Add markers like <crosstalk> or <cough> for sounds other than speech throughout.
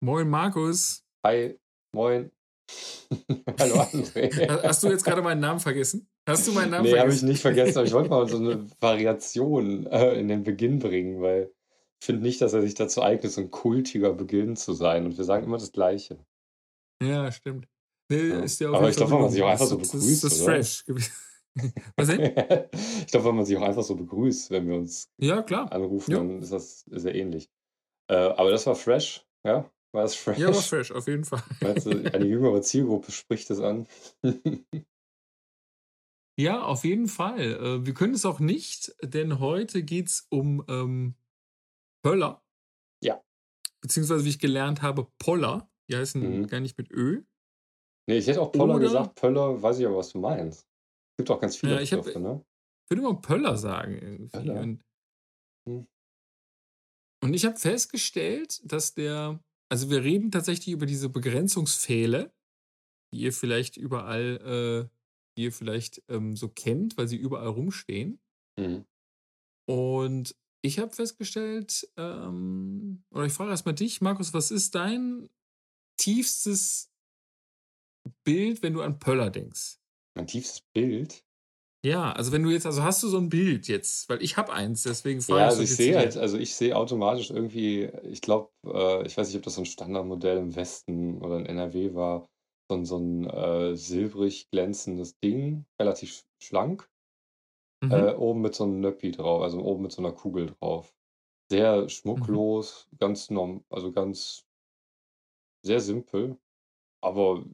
Moin, Markus. Hi, moin. <laughs> Hallo, André. Hast du jetzt gerade meinen Namen vergessen? Hast du meinen Namen Nee, habe vergessen? ich nicht vergessen, aber ich wollte mal so eine <laughs> Variation äh, in den Beginn bringen, weil ich finde nicht, dass er sich dazu eignet, so ein kultiger Beginn zu sein. Und wir sagen immer das Gleiche. Ja, stimmt. Nee, Ja. ist ja auf Aber ich glaube, wenn man sich auch einfach so begrüßt, das ist fresh. <laughs> Was denn? ich glaube, wenn man sich auch einfach so begrüßt, wenn wir uns Ja, klar. anrufen, Ja. dann ist das sehr ähnlich. Äh, aber das war fresh, ja? War das fresh? Ja, war fresh, auf jeden Fall. <laughs> Meinst du, eine jüngere Zielgruppe spricht das an? <laughs> Ja, auf jeden Fall. Äh, Wir können es auch nicht, denn heute geht es um ähm, Pöller. Ja. Beziehungsweise, wie ich gelernt habe, Poller. Die heißen Mhm. gar nicht mit Ö. Nee, ich hätte auch Poller Oder- gesagt. Pöller, weiß ich aber, was du meinst. gibt auch ganz viele Ja, ich hab- Begriffe, ne? Ich würde mal Pöller sagen irgendwie. Pöller. Und, Hm. und ich habe festgestellt, dass der, also wir reden tatsächlich über diese Begrenzungspfähle, die ihr vielleicht überall, äh, die ihr vielleicht ähm, so kennt, weil sie überall rumstehen. Mhm. Und ich habe festgestellt, ähm, oder ich frage erstmal dich, Markus, was ist dein tiefstes Bild, wenn du an Pöller denkst? Mein tiefstes Bild. Ja, also wenn du jetzt, also hast du so ein Bild jetzt, weil ich habe eins, deswegen frage Ja, ich also so ich sehe halt, also ich sehe automatisch irgendwie, ich glaube, äh, ich weiß nicht, ob das so ein Standardmodell im Westen oder in NRW war, so ein, so ein äh, silbrig glänzendes Ding, relativ schlank, Mhm. äh, oben mit so einem Nöppi drauf, also oben mit so einer Kugel drauf. Sehr schmucklos, ganz norm, also ganz sehr simpel, aber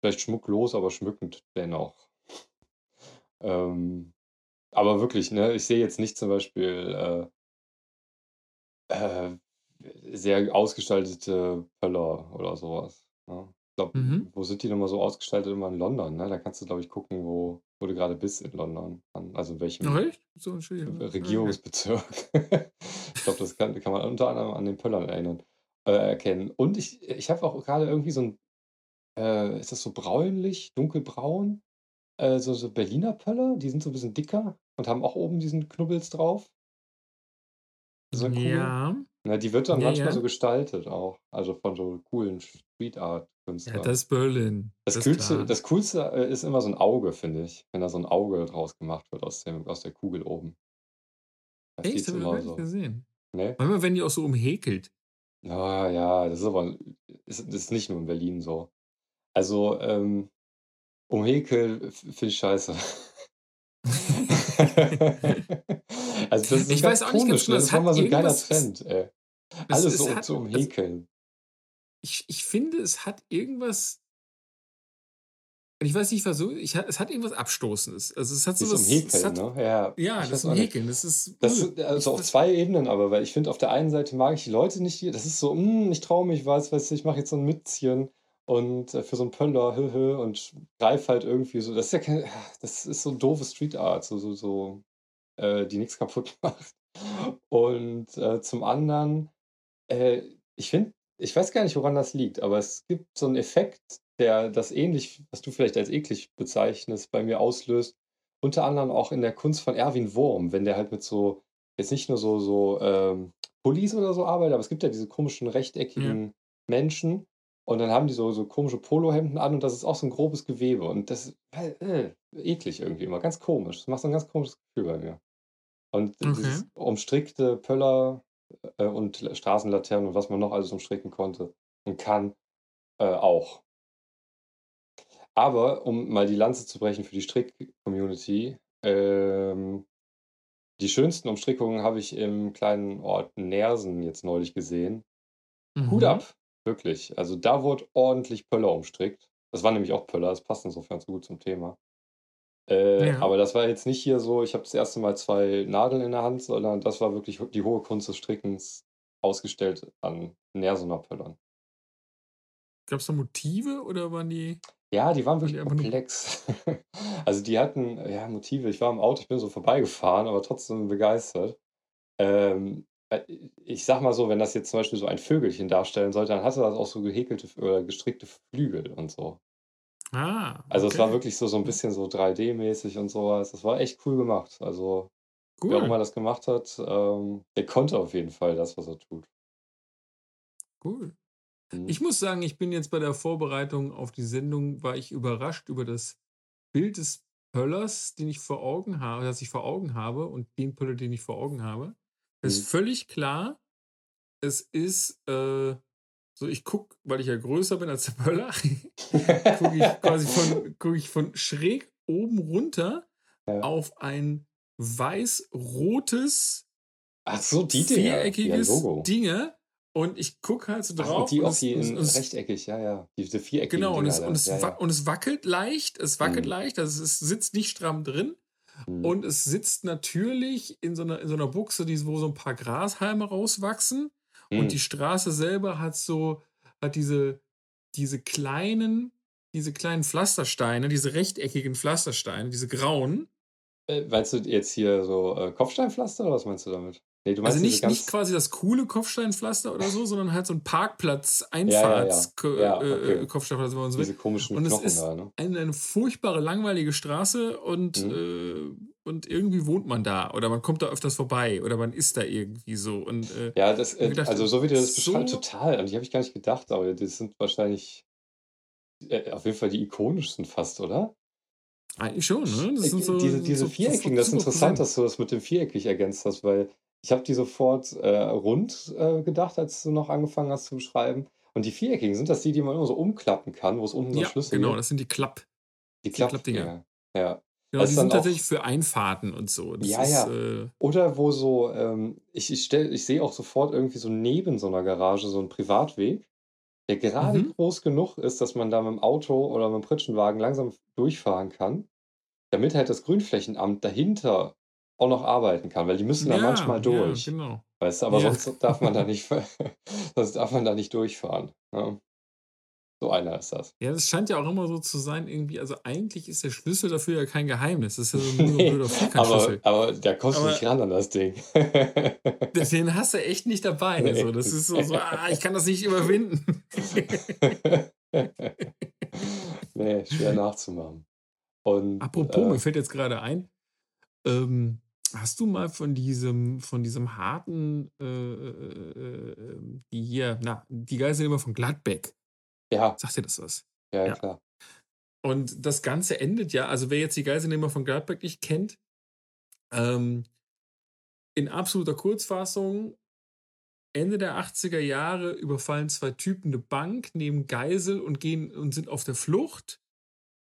vielleicht schmucklos, aber schmückend dennoch. Ähm, aber wirklich, ne, ich sehe jetzt nicht zum Beispiel äh, äh, sehr ausgestaltete Pöller oder sowas. Ne? Ich glaube, Mhm. wo sind die nochmal so ausgestaltet? Immer in London, ne? Da kannst du, glaube ich, gucken, wo, wo du gerade bist in London. Also in welchem echt? So ein schön. Regierungsbezirk. <laughs> ich glaube, das kann, kann man unter anderem an den Pöllern erinnern, äh, erkennen. Und ich, ich habe auch gerade irgendwie so ein, äh, ist das so bräunlich, dunkelbraun? Äh, so, so Berliner Pöller, die sind so ein bisschen dicker und haben auch oben diesen Knubbels drauf. So Kugel. Ja, Na, die wird dann Ja, manchmal ja. so gestaltet auch. Also von so coolen Street ja, Art-Künstlern. das ist Berlin. Das, ist Coolste, klar. das Coolste äh, ist immer so ein Auge, finde ich. Wenn da so ein Auge draus gemacht wird aus, dem, aus der Kugel oben. Das Echt? Habe ich immer gar nicht so. gesehen. Ne? Manchmal werden die auch so umhäkelt. Ah, ja, das ist aber ist, das ist nicht nur in Berlin so. Also, ähm, um Häkel f- finde ich scheiße. <laughs> also, das ist so Ich ganz weiß auch nicht ganz komisch, genau, ne? es Das war mal so ein geiler Trend, ey. Es- Alles es so hat- zu also- umhäkeln. Ich, ich finde, es hat irgendwas. Ich weiß nicht, was so. Ich, es hat irgendwas Abstoßendes. Also es hat Dieses sowas. es Umhäkeln, hat, ne? Ja, Ja, das nicht. Umhäkeln. Das ist. Das ist also ich- auf zwei Ebenen aber, weil ich finde, auf der einen Seite mag ich die Leute nicht hier. Das ist so, "Mm, ich traue mich was, weißt du, ich mache jetzt so ein Mützchen und äh, für so einen Pöller, hö, hö, und greif halt irgendwie so. Das ist ja kein, <laughs> das ist so doofe Street Art, so, so, so, äh, die nichts kaputt <laughs> macht. Und äh, zum anderen, äh, ich finde, ich weiß gar nicht, woran das liegt, aber es gibt so einen Effekt, der das ähnlich, was du vielleicht als eklig bezeichnest, bei mir auslöst. Unter anderem auch in der Kunst von Erwin Wurm, wenn der halt mit so, jetzt nicht nur so, so ähm, Pullis oder so arbeitet, aber es gibt ja diese komischen rechteckigen Menschen und dann haben die so, so komische Polohemden an und das ist auch so ein grobes Gewebe und das ist äh, eklig irgendwie immer, ganz komisch. Das macht so ein ganz komisches Gefühl bei mir. Und Okay. dieses umstrickte Pöller äh, und La- Straßenlaternen und was man noch alles umstricken konnte und kann, äh, auch. Aber um mal die Lanze zu brechen für die Strick-Community, ähm, die schönsten Umstrickungen habe ich im kleinen Ort Nersen jetzt neulich gesehen. Hut Mhm. ab, wirklich. Also da wurde ordentlich Pöller umstrickt. Das waren nämlich auch Pöller, das passt insofern so gut zum Thema. Äh, Ja. Aber das war jetzt nicht hier so, ich habe das erste Mal zwei Nadeln in der Hand, sondern das war wirklich die hohe Kunst des Strickens ausgestellt an Nersener Pöllern. Gab es da Motive oder waren die. Ja, die waren die wirklich nur- komplex. <laughs> Also die hatten, ja, Motive. Ich war im Auto, ich bin so vorbeigefahren, aber trotzdem begeistert. Ähm, äh, ich sag mal so, wenn das jetzt zum Beispiel so ein Vögelchen darstellen sollte, dann hatte das auch so gehäkelte oder gestrickte Flügel und so. Ah. Also es okay. war wirklich so, so ein bisschen so 3D-mäßig und sowas. Das war echt cool gemacht. Also wer auch immer Cool. das gemacht hat, ähm, der konnte auf jeden Fall das, was er tut. Cool. Mhm. Ich muss sagen, ich bin jetzt bei der Vorbereitung auf die Sendung, war ich überrascht über das Bild des Pöllers, den ich vor Augen habe, das ich vor Augen habe und den Pöller, den ich vor Augen habe. Es Mhm. ist völlig klar, es ist äh, so, ich gucke, weil ich ja größer bin als der Pöller, <laughs> gucke ich <laughs> quasi von, guck ich von schräg oben runter Ja. auf ein weiß-rotes, Ach so, die Dinger. Ja, viereckiges Logo. Dinge und ich gucke halt so Ach, drauf. und die auch es- rechteckig, ja, ja. Diese viereckigen Genau, und es, und, es ja, ja. und es wackelt leicht, es wackelt Mhm. leicht, also es sitzt nicht stramm drin. Mhm. Und es sitzt natürlich in so einer, in so einer Buchse, die, wo so ein paar Grashalme rauswachsen. Mhm. Und die Straße selber hat so, hat diese, diese kleinen, diese kleinen Pflastersteine, diese rechteckigen Pflastersteine, diese grauen. Äh, meinst du jetzt hier so äh, Kopfsteinpflaster oder was meinst du damit? Nee, Also nicht, nicht quasi das coole Kopfsteinpflaster oder so, sondern halt so ein Parkplatz, ja, ja. Einfahrts Ja, okay. äh, Kopfsteinpflaster, wenn man so will. diese komischen Und es Knochen ist da, ne? eine, eine furchtbare, langweilige Straße und, Mhm. äh, und irgendwie wohnt man da oder man kommt da öfters vorbei oder man ist da irgendwie so. Und äh, Ja, das, äh, gedacht, also so wie du das so- beschreibst, total. Und die habe ich gar nicht gedacht, aber das sind wahrscheinlich äh, auf jeden Fall die ikonischsten fast, oder? eigentlich schon, ne? Das Äh, sind so, diese diese so, viereckigen, das ist interessant, dass du das mit dem viereckig ergänzt hast, weil ich habe die sofort äh, rund äh, gedacht, als du noch angefangen hast zu beschreiben. Und die viereckigen, sind das die, die man immer so umklappen kann, wo es unten so Ja, Schlüssel genau, gibt? das sind die Klapp. Die die Klappdinger. Klappdinger. Ja. Genau, Das die sind tatsächlich für Einfahrten und so. Das Ja, ist, ja. Äh, Oder wo so, ähm, ich, ich, stell, ich sehe auch sofort irgendwie so neben so einer Garage so einen Privatweg, der gerade Mhm. groß genug ist, dass man da mit dem Auto oder mit dem Pritschenwagen langsam durchfahren kann, damit halt das Grünflächenamt dahinter auch noch arbeiten kann, weil die müssen da ja, manchmal durch. Ja, genau. Weißt du, aber Ja. sonst darf man da nicht, <laughs> sonst darf man da nicht durchfahren. Ja. So einer ist das. Ja, das scheint ja auch immer so zu sein, irgendwie. Also, eigentlich ist der Schlüssel dafür ja kein Geheimnis. Das ist ja so ein Nee, blöder <laughs> aber, aber da kommst du Aber- nicht ran an das Ding. Den hast du echt nicht dabei. <laughs> Nee. So. Das ist so, so, ah, ich kann das nicht überwinden. nee, schwer nachzumachen. Und, Apropos, äh, mir fällt jetzt gerade ein, ähm, hast du mal von diesem, von diesem harten, äh, äh, äh, die hier, na, die Geiselnehmer von Gladbeck, ja, sagt dir das was? ja, Ja. klar. Und das Ganze endet ja, also wer jetzt die Geiselnehmer von Gladbeck nicht kennt, ähm, in absoluter Kurzfassung, Ende der 80er Jahre überfallen zwei Typen eine Bank, nehmen Geisel und gehen und sind auf der Flucht,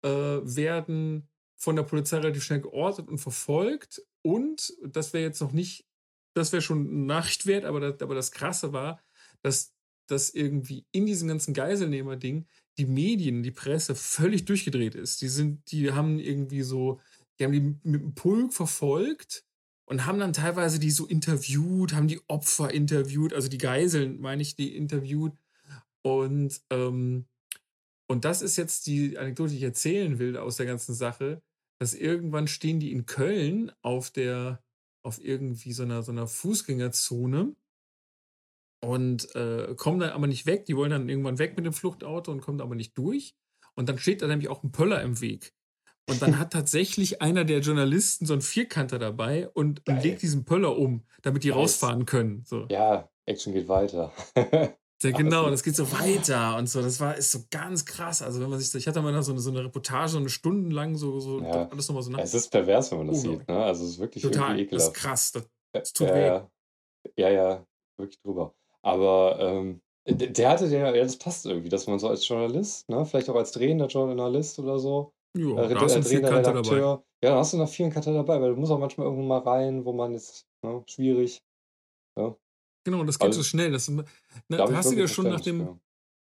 äh, werden von der Polizei relativ schnell geortet und verfolgt. Und das wäre jetzt noch nicht, das wäre schon eine Nachricht wert, aber das, aber das Krasse war, dass, dass irgendwie in diesem ganzen Geiselnehmer-Ding die Medien, die Presse völlig durchgedreht ist. Die sind, die haben irgendwie so, die haben die mit dem Pulk verfolgt und haben dann teilweise die so interviewt, haben die Opfer interviewt, also die Geiseln, meine ich, die interviewt. Und, ähm, und das ist jetzt die Anekdote, die ich erzählen will aus der ganzen Sache, dass irgendwann stehen die in Köln auf der, auf irgendwie so einer, so einer Fußgängerzone und äh, kommen dann aber nicht weg. Die wollen dann irgendwann weg mit dem Fluchtauto und kommen aber nicht durch. Und dann steht da nämlich auch ein Pöller im Weg. Und dann hat tatsächlich einer der Journalisten so einen Vierkanter dabei und, Geil. legt diesen Pöller um, damit die Nice. rausfahren können. So. Ja, Action geht weiter. <laughs> Ja, genau, es- das geht so weiter und so. Das war ist so ganz krass. Also wenn man sich, so- ich hatte mal so eine, so eine Reportage, so eine Stunde lang so, so Ja. alles nochmal so nach. es ist pervers, wenn man das sieht. Ne? Also es ist wirklich Total, irgendwie das ist ekelhaft. krass. Das, Ja, das tut ja, weh. ja, ja, ja, wirklich drüber. Aber ähm, der, der hatte ja, ja, das passt irgendwie, dass man so als Journalist, ne, vielleicht auch als drehender Journalist oder so, Ja, äh, da hast du äh, drehender Vierkanter dabei. Redakteur, ja, dann hast du noch vielen Cutter dabei, weil du musst auch manchmal irgendwo mal rein, wo man jetzt, ne, schwierig. Genau, das geht Also, so schnell. Das, ne, Da hab ich hast du dir schon nach, dem, für.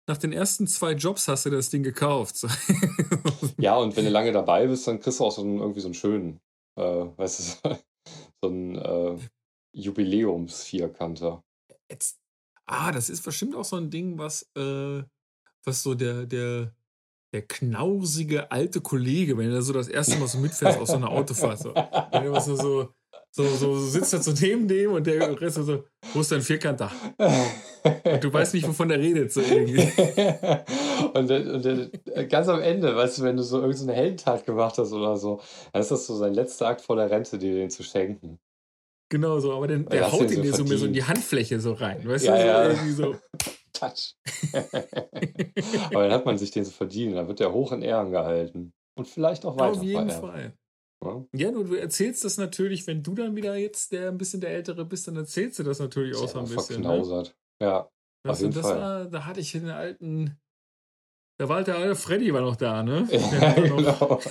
nach den ersten zwei Jobs hast du das Ding gekauft. Ja, und wenn du lange dabei bist, dann kriegst du auch so einen, irgendwie so einen schönen, äh, weißt du, <laughs> so einen äh, Jubiläums-Vierkanter. Jetzt, ah, das ist bestimmt auch so ein Ding, was, äh, was so der, der, der knausige alte Kollege, wenn er so das erste Mal so mitfährst auf so einer Autofahrt, so, wenn du so, so, so, so sitzt er so neben dem und der Rest so, wo ist dein Vierkanter? Und du weißt nicht, wovon er redet, so irgendwie. <laughs> und, dann- und dann ganz am Ende, weißt du, wenn du so irgendeine Heldentat gemacht hast oder so, dann ist das so sein letzter Akt vor der Rente, dir den zu schenken. Genau so, aber den, der haut ihn so dir so, so in die. Handfläche so rein, weißt Ja, du, so ja. irgendwie so. <laughs> Quatsch. Aber dann hat man sich den so verdient. Dann wird der hoch in Ehren gehalten. Und vielleicht auch weiter. Auf jeden Fall. Ja, ja du, erzählst das natürlich, wenn du dann wieder jetzt der ein bisschen der Ältere bist, dann erzählst du das natürlich auch so ein bisschen. Ne? Ja. Auf jeden das Fall. War, da hatte ich den alten. Da war halt der alte Freddy war noch da, ne? <laughs> Ja, genau. <laughs>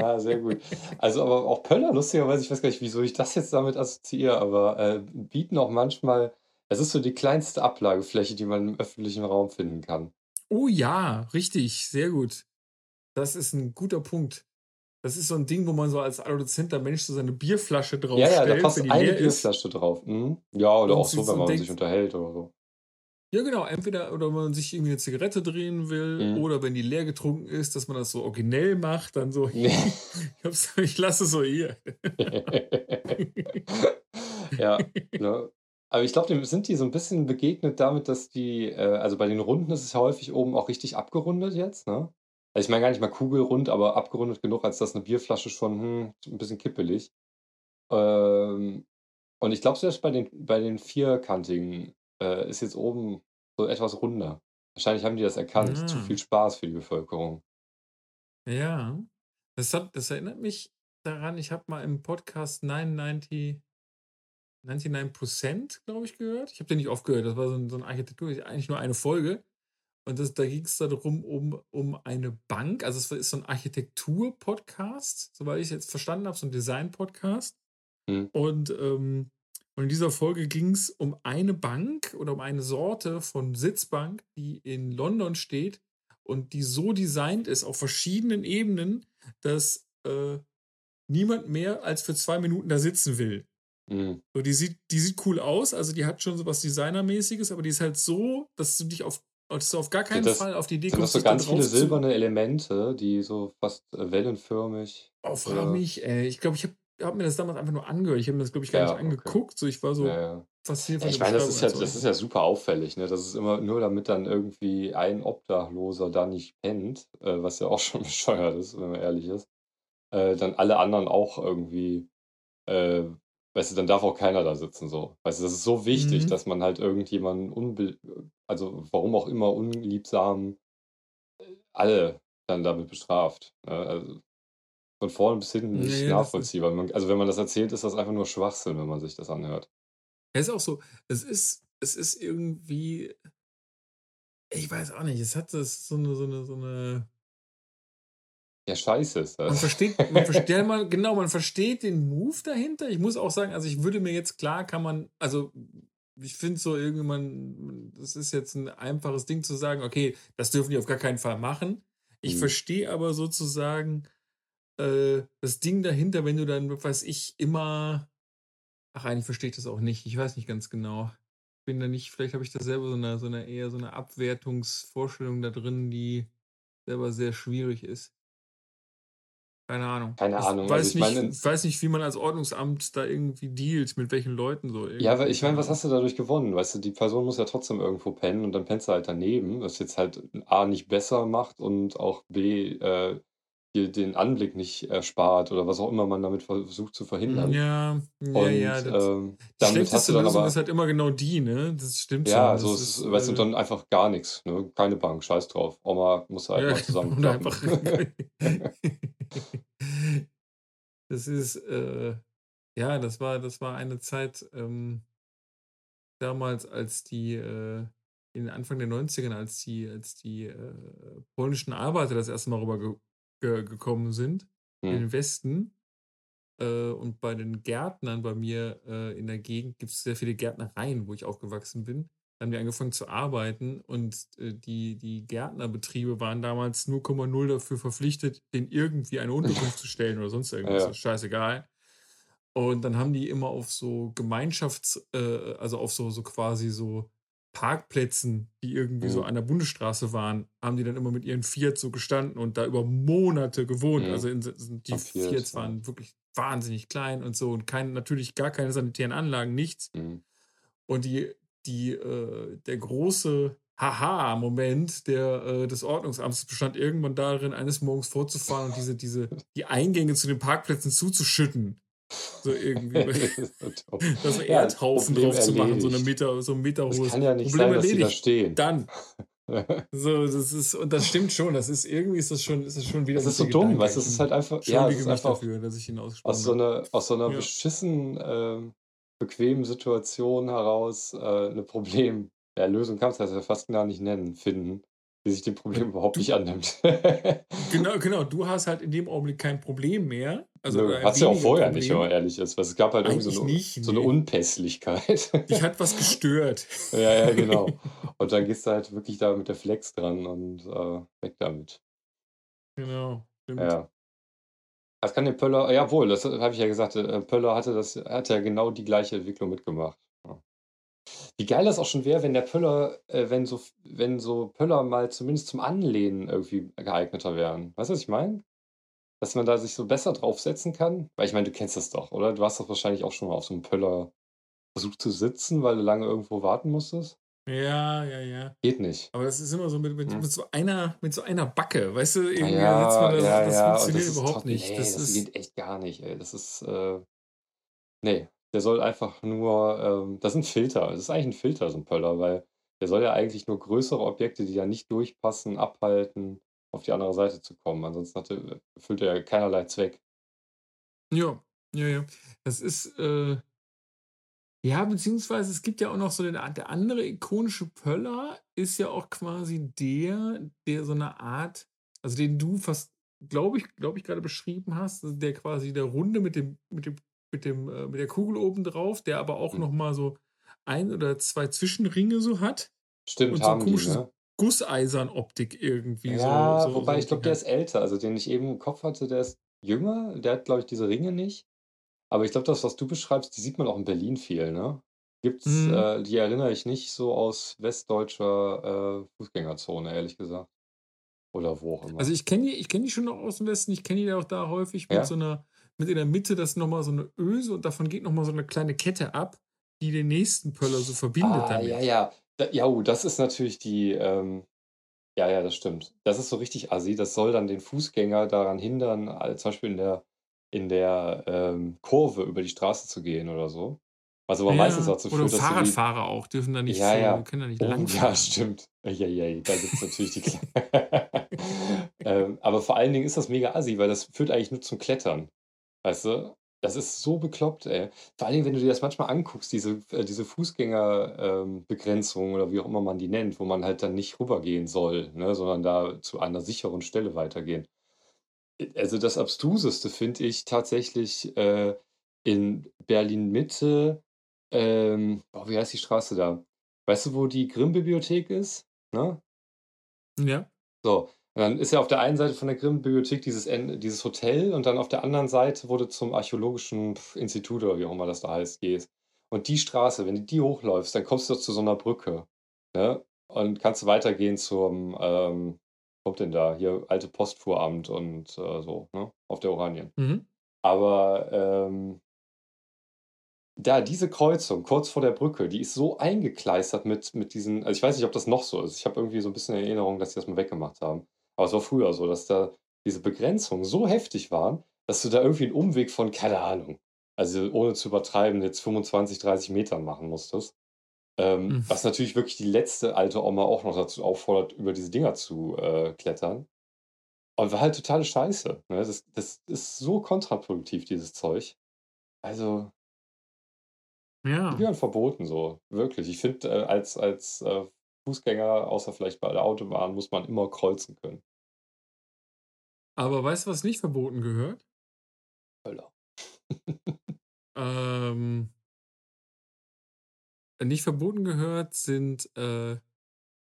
ja, sehr gut. Also, aber auch Pöller, lustigerweise, ich weiß gar nicht, wieso ich das jetzt damit assoziiere, aber äh, bieten auch manchmal, es ist so die kleinste Ablagefläche, die man im öffentlichen Raum finden kann. Oh ja, richtig, sehr gut. Das ist ein guter Punkt. Das ist so ein Ding, wo man so als adoleszenter Mensch so seine Bierflasche drauf Ja, ja, da passt eine Bierflasche drauf. Mhm. Ja, oder Und auch so, wenn man denkt, sich unterhält oder so. Ja, genau. Entweder oder man sich irgendwie eine Zigarette drehen will mhm. oder wenn die leer getrunken ist, dass man das so originell macht, dann so, <laughs> ich, ich lasse es so hier. <laughs> ja, ne? aber ich glaube, sind die so ein bisschen begegnet damit, dass die, äh, also bei den Runden ist es ja häufig oben auch richtig abgerundet jetzt, ne? Also ich meine gar nicht mal kugelrund, aber abgerundet genug, als dass eine Bierflasche schon hm, ein bisschen kippelig. Ähm, und ich glaube, selbst bei den, bei den vierkantigen äh, ist jetzt oben so etwas runder. Wahrscheinlich haben die das erkannt. Zu viel Spaß für die Bevölkerung. Ja. Das, hat, das erinnert mich daran, ich habe mal im Podcast 99, 99%, glaube ich, gehört. Ich habe den nicht oft gehört. Das war so, ein, so eine Architektur, eigentlich nur eine Folge. Und das, da ging es darum, um, um eine Bank. Also es ist so ein Architektur-Podcast, soweit ich es jetzt verstanden habe, so ein Design-Podcast. Mhm. Und, ähm, und in dieser Folge ging es um eine Bank oder um eine Sorte von Sitzbank, die in London steht und die so designt ist auf verschiedenen Ebenen, dass äh, niemand mehr als für zwei Minuten da sitzen will. Mhm. So, die sieht, die sieht cool aus, also die hat schon so was Designermäßiges, aber die ist halt so, dass du dich auf dass du auf gar keinen das, Fall auf die Idee kommst. Sind das so ganz viele silberne Elemente, die so fast äh, wellenförmig. Oh, frag mich, ey. Ich glaube, ich habe hab mir das damals einfach nur angehört. Ich habe mir das, glaube ich, gar ja, nicht angeguckt. Okay. So, ich war so ja, ja. fasziniert von Ich meine, das ist, ja, das ist ja super auffällig. Ne? Das ist immer nur, damit dann irgendwie ein Obdachloser da nicht pennt, äh, was ja auch <laughs> schon bescheuert ist, wenn man ehrlich ist. Äh, dann alle anderen auch irgendwie äh, weißt du, dann darf auch keiner da sitzen so. Weißt du, das ist so wichtig, Mhm. dass man halt irgendjemanden unbe also warum auch immer unliebsam alle dann damit bestraft, ne? Also, von vorne bis hinten nicht Ne, nachvollziehbar. Man also, wenn man das erzählt, ist das einfach nur Schwachsinn, wenn man sich das anhört. Ja, ist auch so. Es ist es ist irgendwie ich weiß auch nicht, es hat so eine so eine so 'ne ja, scheiße ist das. Man versteht, man <laughs> versteht man, genau, man versteht den Move dahinter. Ich muss auch sagen, also ich würde mir jetzt klar, kann man, also ich finde so irgendwann, das ist jetzt ein einfaches Ding zu sagen, okay, das dürfen die auf gar keinen Fall machen. Ich mhm. verstehe aber sozusagen äh, das Ding dahinter, wenn du dann, weiß ich, immer, ach eigentlich verstehe ich das auch nicht. Ich weiß nicht ganz genau. Bin da nicht, vielleicht habe ich da selber so eine, so eine eher so eine Abwertungsvorstellung da drin, die selber sehr schwierig ist. Keine Ahnung. Keine Ahnung. Ich weiß, also ich nicht, meine, weiß nicht, wie man als Ordnungsamt da irgendwie dealt, mit welchen Leuten so. Ja, aber ich meine, was hast du dadurch gewonnen? Weißt du, die Person muss ja trotzdem irgendwo pennen und dann pennst du halt daneben, was jetzt halt A nicht besser macht und auch B äh, dir den Anblick nicht erspart oder was auch immer man damit versucht zu verhindern. Ja, ja, und, ja. Das, ähm, damit hast du dann Lösung aber, ist halt immer genau die, ne? Das stimmt ja, schon. Ja, so ist, ist, weißt du, äh, dann einfach gar nichts, ne? Keine Bank, scheiß drauf. Oma muss halt ja, <laughs> mal zusammen. einfach. <laughs> das ist, äh, ja, das war, das war eine Zeit ähm, damals, als die, äh, in Anfang der 90ern, als die, als die äh, polnischen Arbeiter das erste Mal rüber ge ge gekommen sind, hm. in den Westen. Äh, und bei den Gärtnern bei mir äh, in der Gegend gibt es sehr viele Gärtnereien, wo ich aufgewachsen bin haben wir angefangen zu arbeiten und äh, die, die Gärtnerbetriebe waren damals 0,0 dafür verpflichtet, den irgendwie eine Unterkunft <laughs> zu stellen oder sonst irgendwas. Ja. Scheißegal. Und dann haben die immer auf so Gemeinschafts-, äh, also auf so, so quasi so Parkplätzen, die irgendwie mhm. so an der Bundesstraße waren, haben die dann immer mit ihren Fiat so gestanden und da über Monate gewohnt. Mhm. Also in, die Fiats waren wirklich wahnsinnig klein und so und kein, natürlich gar keine sanitären Anlagen, nichts. Mhm. Und die, die, äh, der große Haha-Moment der, äh, des Ordnungsamts bestand irgendwann darin, eines Morgens vorzufahren und diese, diese, die Eingänge zu den Parkplätzen zuzuschütten. So irgendwie. So <laughs> das Ja, Erdhaufen Problem drauf zu machen, so eine erledigt. Meter, so ein Meter Das hohes kann ja nicht Problem sein, dass die da erledigt. stehen. Dann. <laughs> So, das ist, und das stimmt schon. Das ist irgendwie ist das schon, ist das schon wieder Das ist so dumm, Gedanke. weißt du, es ist halt einfach, ja, Entschuldige ist einfach dafür, dass ich ihn aus so einer, aus so einer Ja. beschissen ähm, bequemen Situation heraus äh, eine Problem, ja, Lösung kann es ja fast gar nicht nennen, finden, die sich dem Problem überhaupt nicht annimmt. <laughs> Genau, genau. Du hast halt in dem Augenblick kein Problem mehr. Also Nö, ein hat's ja auch vorher nicht, wenn Problem. man ehrlich ist, weil es gab halt irgendwie so eine, nicht, so eine nee. Unpässlichkeit. <laughs> Dich hat was gestört. ja, ja, genau. <laughs> Und dann gehst du halt wirklich da mit der Flex dran und äh, weg damit. Genau. Stimmt. Ja. Das kann den Pöller, jawohl, das habe ich ja gesagt, äh, Pöller hatte das, hat ja genau die gleiche Entwicklung mitgemacht. Ja. Wie geil das auch schon wäre, wenn der Pöller, äh, wenn so, wenn so Pöller mal zumindest zum Anlehnen irgendwie geeigneter wären. Weißt du, was ich meine? Dass man da sich so besser draufsetzen kann. Weil ich meine, du kennst das doch, oder? Du hast doch wahrscheinlich auch schon mal auf so einem Pöller versucht zu sitzen, weil du lange irgendwo warten musstest. Ja, ja, ja. Geht nicht. Aber das ist immer so mit, mit, Hm. mit so einer, mit so einer Backe, weißt du, Ja, irgendwie ja, sitzt man da, ja, das ja, und funktioniert das überhaupt nicht. nee, Das das ist, geht echt gar nicht, ey. Das ist, äh, nee, der soll einfach nur, ähm, das ist ein Filter. Das ist eigentlich ein Filter, so ein Pöller, weil der soll ja eigentlich nur größere Objekte, die ja nicht durchpassen, abhalten, auf die andere Seite zu kommen. Ansonsten hat er, erfüllt er keinerlei Zweck. ja, ja, ja. Das ist, äh, ja, beziehungsweise es gibt ja auch noch so den, der andere ikonische Pöller ist ja auch quasi der, der so eine Art, also den du fast, glaube ich, glaube ich, gerade beschrieben hast, also der quasi der Runde mit dem, mit dem, mit dem, äh, mit der Kugel oben drauf, der aber auch Hm. noch mal so ein oder zwei Zwischenringe so hat Stimmt, und so haben die, komisches ne? Gusseisern-Optik irgendwie Ja, so, so, wobei so ich glaube, der ist älter. Also den ich eben im Kopf hatte, der ist jünger. Der hat, glaube ich, diese Ringe nicht. Aber ich glaube, das, was du beschreibst, die sieht man auch in Berlin viel, ne? Gibt's, Mhm. äh, die erinnere ich nicht so aus westdeutscher äh, Fußgängerzone, ehrlich gesagt. Oder wo auch immer. Also ich kenne die, ich kenne die schon noch aus dem Westen, ich kenne die auch da häufig mit Ja? so einer, mit in der Mitte, das nochmal so eine Öse und davon geht nochmal so eine kleine Kette ab, die den nächsten Pöller so verbindet Ah, ja, damit. ja. Da, ja, oh, das ist natürlich die, ähm, ja, ja, das stimmt. Das ist so richtig assi. Das soll dann den Fußgänger daran hindern, zum Beispiel in der, in der ähm, Kurve über die Straße zu gehen oder so. Was aber meistens Ja, dazu oder führt, dass du die, Fahrradfahrer auch dürfen da nicht Ja, ja. können da nicht Oh, ja, langfahren. stimmt. Eieiei, da gibt es natürlich die <laughs> <laughs> ähm, Aber vor allen Dingen ist das mega assi, weil das führt eigentlich nur zum Klettern. Weißt du? Das ist so bekloppt, ey. Vor Dingen, wenn du dir das manchmal anguckst, diese, äh, diese Fußgängerbegrenzung oder wie auch immer man die nennt, wo man halt dann nicht rübergehen soll, ne, sondern da zu einer sicheren Stelle weitergehen. Also das Abstruseste finde ich tatsächlich äh, in Berlin-Mitte, ähm, boah, wie heißt die Straße da? Weißt du, wo die Grimm-Bibliothek ist? Ne? Ja. So, und dann ist ja auf der einen Seite von der Grimm-Bibliothek dieses, dieses Hotel und dann auf der anderen Seite, du zum Archäologischen Institut oder wie auch immer das da heißt, gehst. Und die Straße, wenn du die hochläufst, dann kommst du zu so einer Brücke. Ne? Und kannst du weitergehen zum, ähm, kommt denn da? Hier, alte Postfuhramt und äh, so, ne? Auf der Oranien. Mhm. Aber ähm, da, diese Kreuzung kurz vor der Brücke, die ist so eingekleistert mit, mit diesen, also ich weiß nicht, ob das noch so ist. Ich habe irgendwie so ein bisschen Erinnerung, dass sie das mal weggemacht haben. Aber es war früher so, dass da diese Begrenzungen so heftig waren, dass du da irgendwie einen Umweg von, keine Ahnung, also ohne zu übertreiben, jetzt 25, 30 Metern machen musstest. Ähm, Mhm. was natürlich wirklich die letzte alte Oma auch noch dazu auffordert, über diese Dinger zu äh, klettern. Und war halt totale Scheiße. Ne? Das, das ist so kontraproduktiv, dieses Zeug. Also, die Ja. gehören verboten, so. Wirklich. Ich finde, äh, als, als äh, Fußgänger, außer vielleicht bei der Autobahn, muss man immer kreuzen können. Aber weißt du, was nicht verboten gehört? Höller. Ähm, nicht verboten gehört sind äh,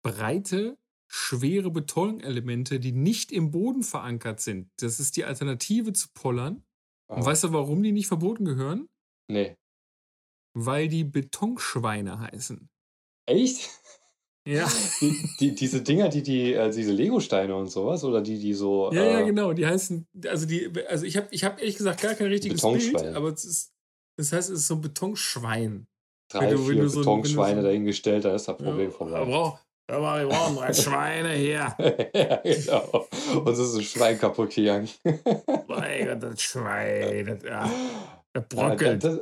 breite, schwere Betonelemente, die nicht im Boden verankert sind. Das ist die Alternative zu Pollern. Und Ah, weißt du, warum die nicht verboten gehören? nee. Weil die Betonschweine heißen. Echt? Ja. Die, die, diese Dinger, die, die, äh, diese Lego-Steine und sowas, oder die, die so Ja, ja, äh, genau. Die heißen, also die, also ich habe ich hab ehrlich gesagt gar kein richtiges Bild, aber es ist, das heißt, es ist so ein Betonschwein. drei, wenn vier du ein- wenn du Betonschweine so- dahingestellt, dann ist das Problem Ja, vorbei. hör mal, wir brauchen drei <laughs> Schweine hier. <laughs> ja, genau. Und so ist ein Schwein kaputt gegangen. <laughs> Mein Gott, das Schwein. Das, ja. Er Ja, da brockelt. das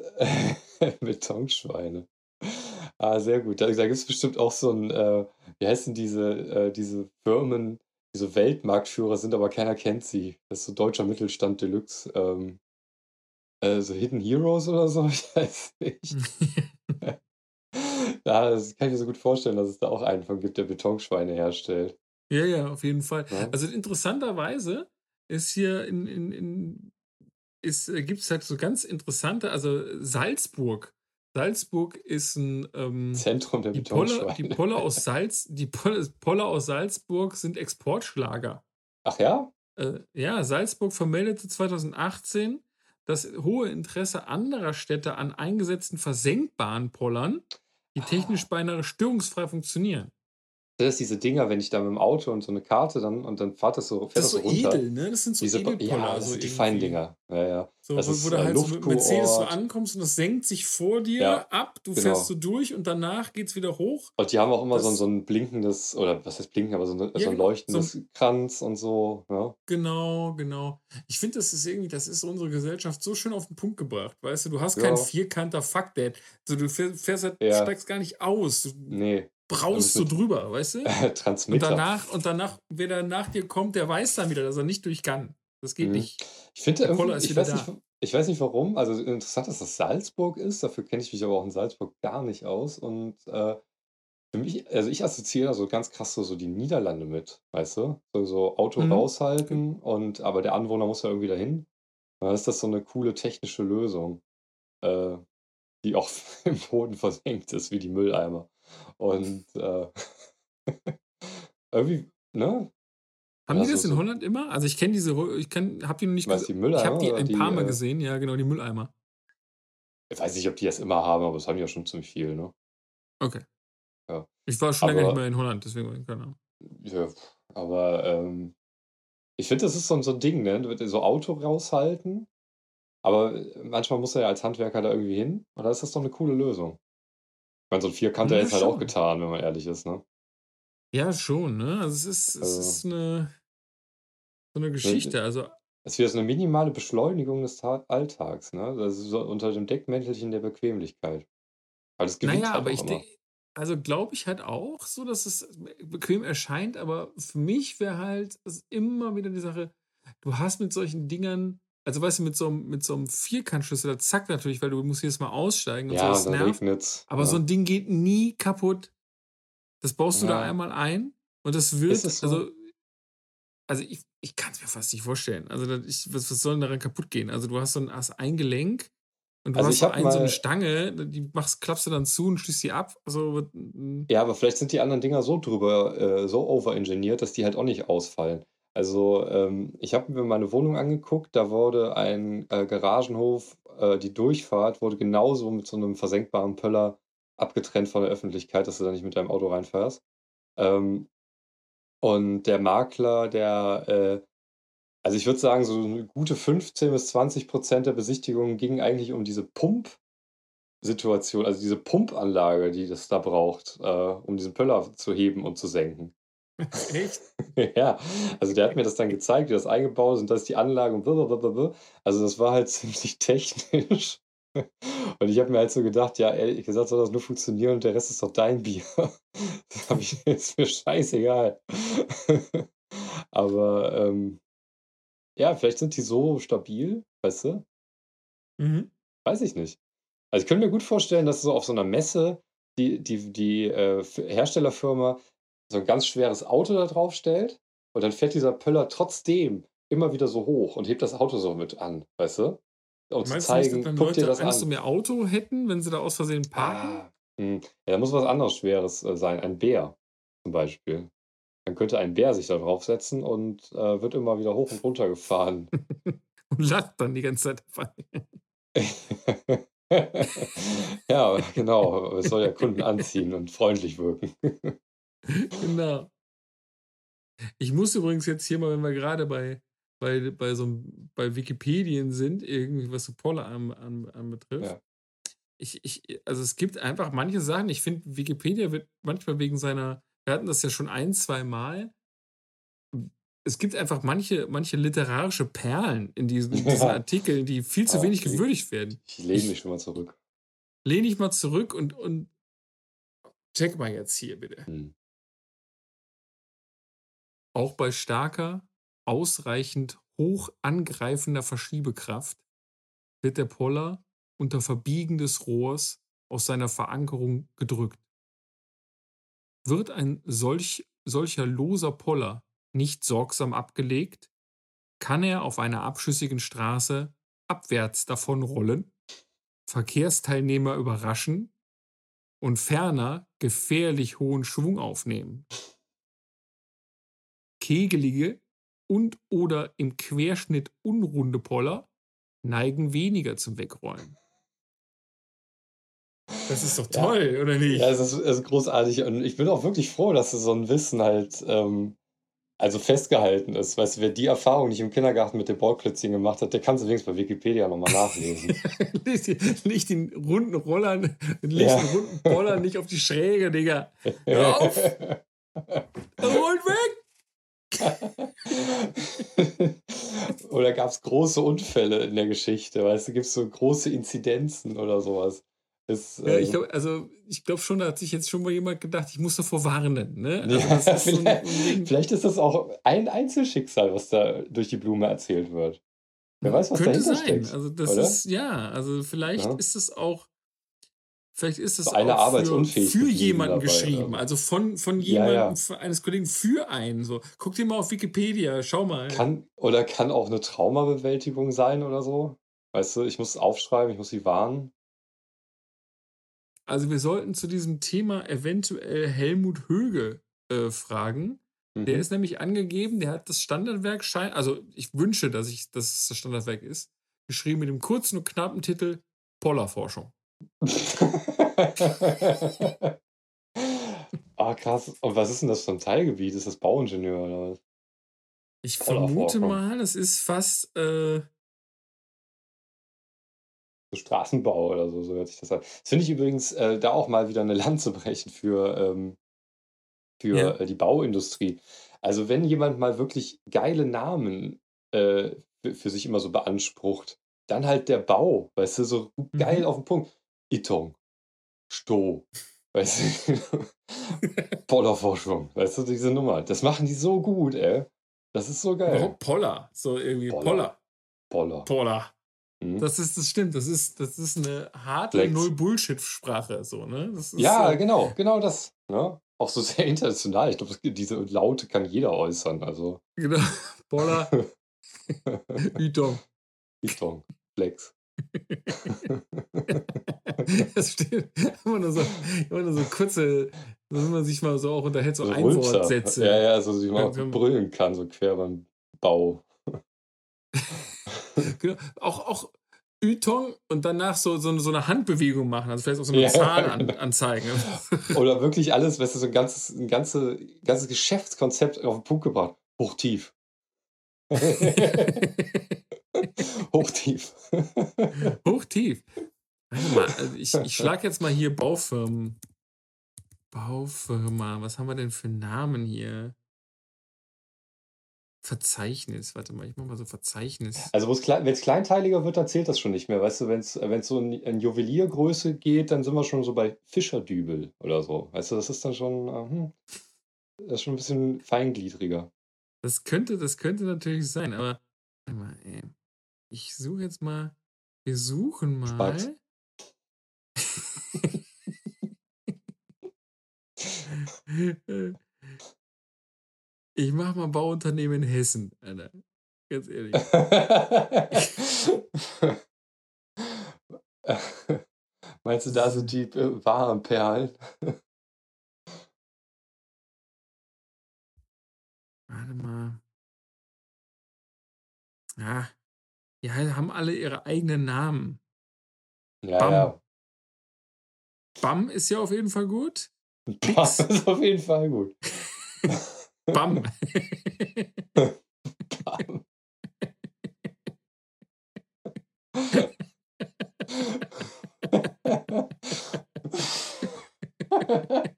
Betonschweine. Ah, sehr gut. Da da gibt's bestimmt auch so 'n, äh wie heißen diese äh, diese Firmen, die so Weltmarktführer sind, aber keiner kennt sie. Das ist so deutscher Mittelstand Deluxe, ähm äh, so Hidden Heroes oder so? <laughs> Ich weiß nicht. <laughs> Ja, das kann ich mir so gut vorstellen, dass es da auch einen von gibt, der Betonschweine herstellt. Ja, ja, auf jeden Fall. Ne? Also, interessanterweise ist hier in in in ist äh, gibt's halt so ganz interessante also, Salzburg. Salzburg ist 'n, ähm Zentrum der die Poller die. Poller aus <laughs> Salz die Poll Poller aus Salzburg sind Exportschlager. Ach ja? Äh, ja, Salzburg vermeldete 2018 das hohe Interesse anderer Städte an eingesetzten versenkbaren Pollern, die technisch Ah. beinahe störungsfrei funktionieren. Sind das diese Dinger, wenn ich da mit'm Auto und so 'ne Karte dann und dann fahrt das so fährt Das das so so runter? edel, ne? Das sind so Diese Edelpoller, ja, das so sind die feinen. Dinger. Ja, ja. So, Das wo ist, wo du halt so mit Mercedes so ankommst und das senkt sich vor dir Ja, ab. Du fährst genau. so durch und danach geht's wieder hoch. Und die haben auch immer so 'n Das so 'n blinkendes oder was heißt blinken, aber so 'ne Ja, so 'n genau. So leuchtendes Kranz und so, ne? Genau, genau. Ich finde, das ist irgendwie das ist unsere Gesellschaft so schön auf 'n Punkt gebracht, weißt du? Du hast keinen Ja. vierkanter Fuck Dad. So, du fähr fährst halt Ja. steigst gar nicht aus. Du Ne. Braust so mit drüber, weißt du? <laughs> Und Transmitter. danach und danach wer da nach dir kommt, der weiß dann wieder, dass er nicht durch kann. Das geht Mhm. nicht. Ich finde irgendwie ich weiß nicht ich weiß nicht warum. Also, interessant, dass das Salzburg ist. Dafür kenne ich mich aber auch in Salzburg gar nicht aus. Und, äh, für mich also, ich assoziiere da so ganz krass so so die Niederlande mit, weißt du? So so Auto Mhm. Raushalten und aber der Anwohner muss ja irgendwie dahin. Dann ist das so 'ne coole technische Lösung, äh, die auch <laughs> im Boden versenkt ist wie die Mülleimer. Und, äh, <laughs> irgendwie, ne? Haben Ja, die so das in so Holland immer? Also, ich kenne diese ich kenne habe die noch nicht Was, ges die ich habe die ein die, paar Mal äh gesehen, ja genau, die Mülleimer. Ich weiß nicht, ob die das immer haben, aber das haben die ja schon ziemlich viel, ne? Okay. Ja. Ich war schon länger nicht Aber mehr in Holland, deswegen keine Ahnung. Ja, aber, ähm, ich finde, das ist so so 'n Ding, ne? So Auto raushalten, aber, äh, manchmal muss er ja als Handwerker da irgendwie hin und dann ist das doch 'ne coole Lösung. Ich meine, so 'n Vierkanter Ja, hätte es halt auch getan, wenn man ehrlich ist, ne? Ja, schon, ne? Also, es ist es Also ist 'ne so 'ne Ne, Geschichte, also es wäre so 'ne minimale Beschleunigung des Ta Alltags, ne? Das ist so unter dem Deckmäntelchen der Bequemlichkeit. Na gewinnt ja, halt aber ich immer. de also, glaube ich halt auch so, dass es be bequem erscheint, aber für mich wäre halt immer wieder die Sache, du hast mit solchen Dingern also, weißt du, mit so 'm mit so 'm Vierkantschlüssel, da zackt natürlich, weil du musst jedes Mal aussteigen und so, Ja, das und dann nervt. Aber so ne? 'n Ding geht nie kaputt. Das baust du da Ja. einmal ein und das wird es so? also also, ich ich kann's mir fast nicht vorstellen. Also, da ich was was soll denn daran kaputtgehen? Also, du hast so 'n hast ein Gelenk und du Also, hast so ein so 'ne mal Stange, die machst klappst du dann zu und schließt die ab. Also, hm Ja, aber vielleicht sind die anderen Dinger so drüber äh, so overengineert, dass die halt auch nicht ausfallen. Also, ähm, ich habe mir meine Wohnung angeguckt, da wurde ein, äh, Garagenhof äh, die Durchfahrt wurde genauso mit so 'nem versenkbaren Pöller abgetrennt von der Öffentlichkeit, dass du da nicht mit deinem Auto reinfährst. Ähm, und der Makler, der, äh also, ich würde sagen, so 'ne gute 15 bis 20 % der Besichtigungen gingen eigentlich um diese Pumpsituation, also, diese Pumpanlage, die das da braucht, äh, um diesen Pöller zu heben und zu senken. <laughs> Echt? Ja, also, der hat mir das dann gezeigt, wie das eingebaut ist und das ist die Anlage und blablabla. Also, das war halt <laughs> ziemlich technisch. Und ich habe mir halt so gedacht: „Ja, ehrlich gesagt soll das nur funktionieren und der Rest ist doch dein Bier.“ <laughs> Das habe ich ist mir scheißegal. Aber, ähm ja, vielleicht sind die so stabil, weißt du? Mhm. Weiß ich nicht. Also, ich könnte mir gut vorstellen, dass so auf so 'ner Messe die die die, äh, Herstellerfirma so 'n ganz schweres Auto da draufstellt und dann fährt dieser Pöller trotzdem immer wieder so hoch und hebt das Auto so mit an, weißt du? Um zu du nicht, dass zeigen: dann „Guck dir Leute das Angst um an.“ ihr Auto hätten, wenn sie da aus Versehen parken? Ah, ja, muss was anderes Schweres, äh, sein, ein Bär zum Beispiel. Dann könnte ein Bär sich da draufsetzen und, äh, wird immer wieder hoch und runter gefahren. <laughs> Und lacht dann die ganze Zeit dabei. <laughs> Ja, genau. Es soll ja Kunden anziehen und freundlich wirken. <laughs> Genau. Ich muss übrigens jetzt hier mal, wenn wir grade bei bei bei so bei Wikipedien sind, irgendwie was so Poller an an anbetrifft. Ja. Ich ich also, es gibt einfach manche Sachen ich finde, Wikipedia wird manchmal wegen seiner wir hatten das ja schon ein, zweimal es gibt einfach manche, manche literarische Perlen in diesen, in diesen Artikeln, die viel zu Ja, wenig ich- gewürdigt werden. Ich lehne mich schon mal zurück. Lehn dich mal zurück und, und check mal jetzt hier bitte. Hm. Auch bei starker, ausreichend hoch angreifender Verschiebekraft wird der Poller unter Verbiegen des Rohrs aus seiner Verankerung gedrückt. Wird ein solch, solcher loser Poller nicht sorgsam abgelegt, kann er auf einer abschüssigen Straße abwärts davonrollen, Verkehrsteilnehmer überraschen und ferner gefährlich hohen Schwung aufnehmen. Kegelige und oder im Querschnitt unrunde Poller neigen weniger zum Wegrollen. Das ist doch Ja. toll, oder nicht? Ja, es ist, es ist großartig und ich bin auch wirklich froh, dass so ein Wissen halt ähm, also festgehalten ist. Weißt du, wer die Erfahrung nicht im Kindergarten mit dem Ballklötzchen gemacht hat, der kann es wenigstens bei Wikipedia nochmal nachlesen. <laughs> Leg den, leg den runden Rollern, leg Ja. den runden Poller nicht auf die Schräge, Digga. <laughs> Hör auf! Rollt weg! <laughs> oder gab es große Unfälle in der Geschichte? Weißt du, gibt es so große Inzidenzen oder sowas? Das, Ja, ich ähm, glaube, also ich glaube schon, da hat sich jetzt schon mal jemand gedacht, ich muss davor warnen. Ne? Also Ja, ist so vielleicht, Ding. vielleicht ist das auch ein Einzelschicksal, was da durch die Blume erzählt wird. Wer weiß, was Könnte dahinter sein. steckt. Also das oder? ist, ja, also vielleicht Ja. ist es auch, vielleicht ist es eine auch für, für jemanden dabei, geschrieben. oder? Also von, von Ja, jemandem, ja. für- eines Kollegen für einen. So. Guck dir mal auf Wikipedia, schau mal. Kann, oder kann auch eine Traumabewältigung sein oder so? Weißt du, ich muss aufschreiben, ich muss sie warnen. Also wir sollten zu diesem Thema eventuell Helmut Höge äh, fragen. Der Mhm. ist nämlich angegeben, der hat das Standardwerk, schein also ich wünsche, dass, ich, dass es das Standardwerk ist, geschrieben mit dem kurzen und knappen Titel Pollerforschung. <laughs> ah, krass. Und was ist denn das für ein Teilgebiet? Ist das Bauingenieur oder was? Ich vermute mal, es ist fast, äh, So Straßenbau oder so, so hört sich das an. Das finde ich übrigens äh, da auch mal wieder eine Lanze brechen für, ähm, für Ja. äh, die Bauindustrie. Also wenn jemand mal wirklich geile Namen äh, für, sich immer so beansprucht, dann halt der Bau, weißt du, so geil Mhm. auf den Punkt. Itung, Sto, weißt du, <laughs> Pollerforschung, weißt du, diese Nummer. Das machen die so gut, ey. Das ist so geil. warum Poller? So irgendwie Poller. Poller. Poller. Poller. Mhm. Das ist, das stimmt, das ist, das ist eine harte Flex. Null-Bullshit-Sprache, so, ne? Ist, Ja, äh, genau, genau das. Ne? Auch so <laughs> sehr international. Ich glaube, diese Laute kann jeder äußern. Also, genau. <laughs> Poller, Ütung. Itung, Flex. <laughs> Das steht immer nur so, immer nur so kurze, wenn man sich mal so auch unterhält, so, So Rülpser. Einwortsätze. Ja, ja, so wie man auch brüllen kann, so quer beim Bau. <laughs> Genau. Auch, auch Ytong und danach so, so, so eine Handbewegung machen, also vielleicht auch so eine Ja, Zahl an, <laughs> genau. anzeigen. Oder wirklich alles, weißt du, so ein ganzes, ein ganze, ganzes Geschäftskonzept auf den Punkt gebracht. Hochtief. Hochtief. Hochtief. Warte mal, also ich, ich schlage jetzt mal hier Baufirmen. Baufirma, was haben wir denn für Namen hier? Verzeichnis, warte mal, ich mach mal so Verzeichnis. Also wenn es kleinteiliger wird, dann zählt das schon nicht mehr. Weißt du, wenn es so in, in Juweliergröße geht, dann sind wir schon so bei Fischerdübel oder so. Weißt du, das ist dann schon, äh, hm, das ist schon ein bisschen feingliedriger. Das könnte, das könnte natürlich sein, aber warte mal, ey. Ich suche jetzt mal. Wir suchen mal. Spatz. Ich mach mal Bauunternehmen in Hessen, Alter. Ganz ehrlich. <laughs> Meinst du, da sind die äh, wahren Perlen? Warte mal. Ja. Die haben alle ihre eigenen Namen. Ja, Bam. ja. Bam ist ja auf jeden Fall gut. Das <laughs> ist auf jeden Fall gut. <laughs> Bam. Bam. <laughs>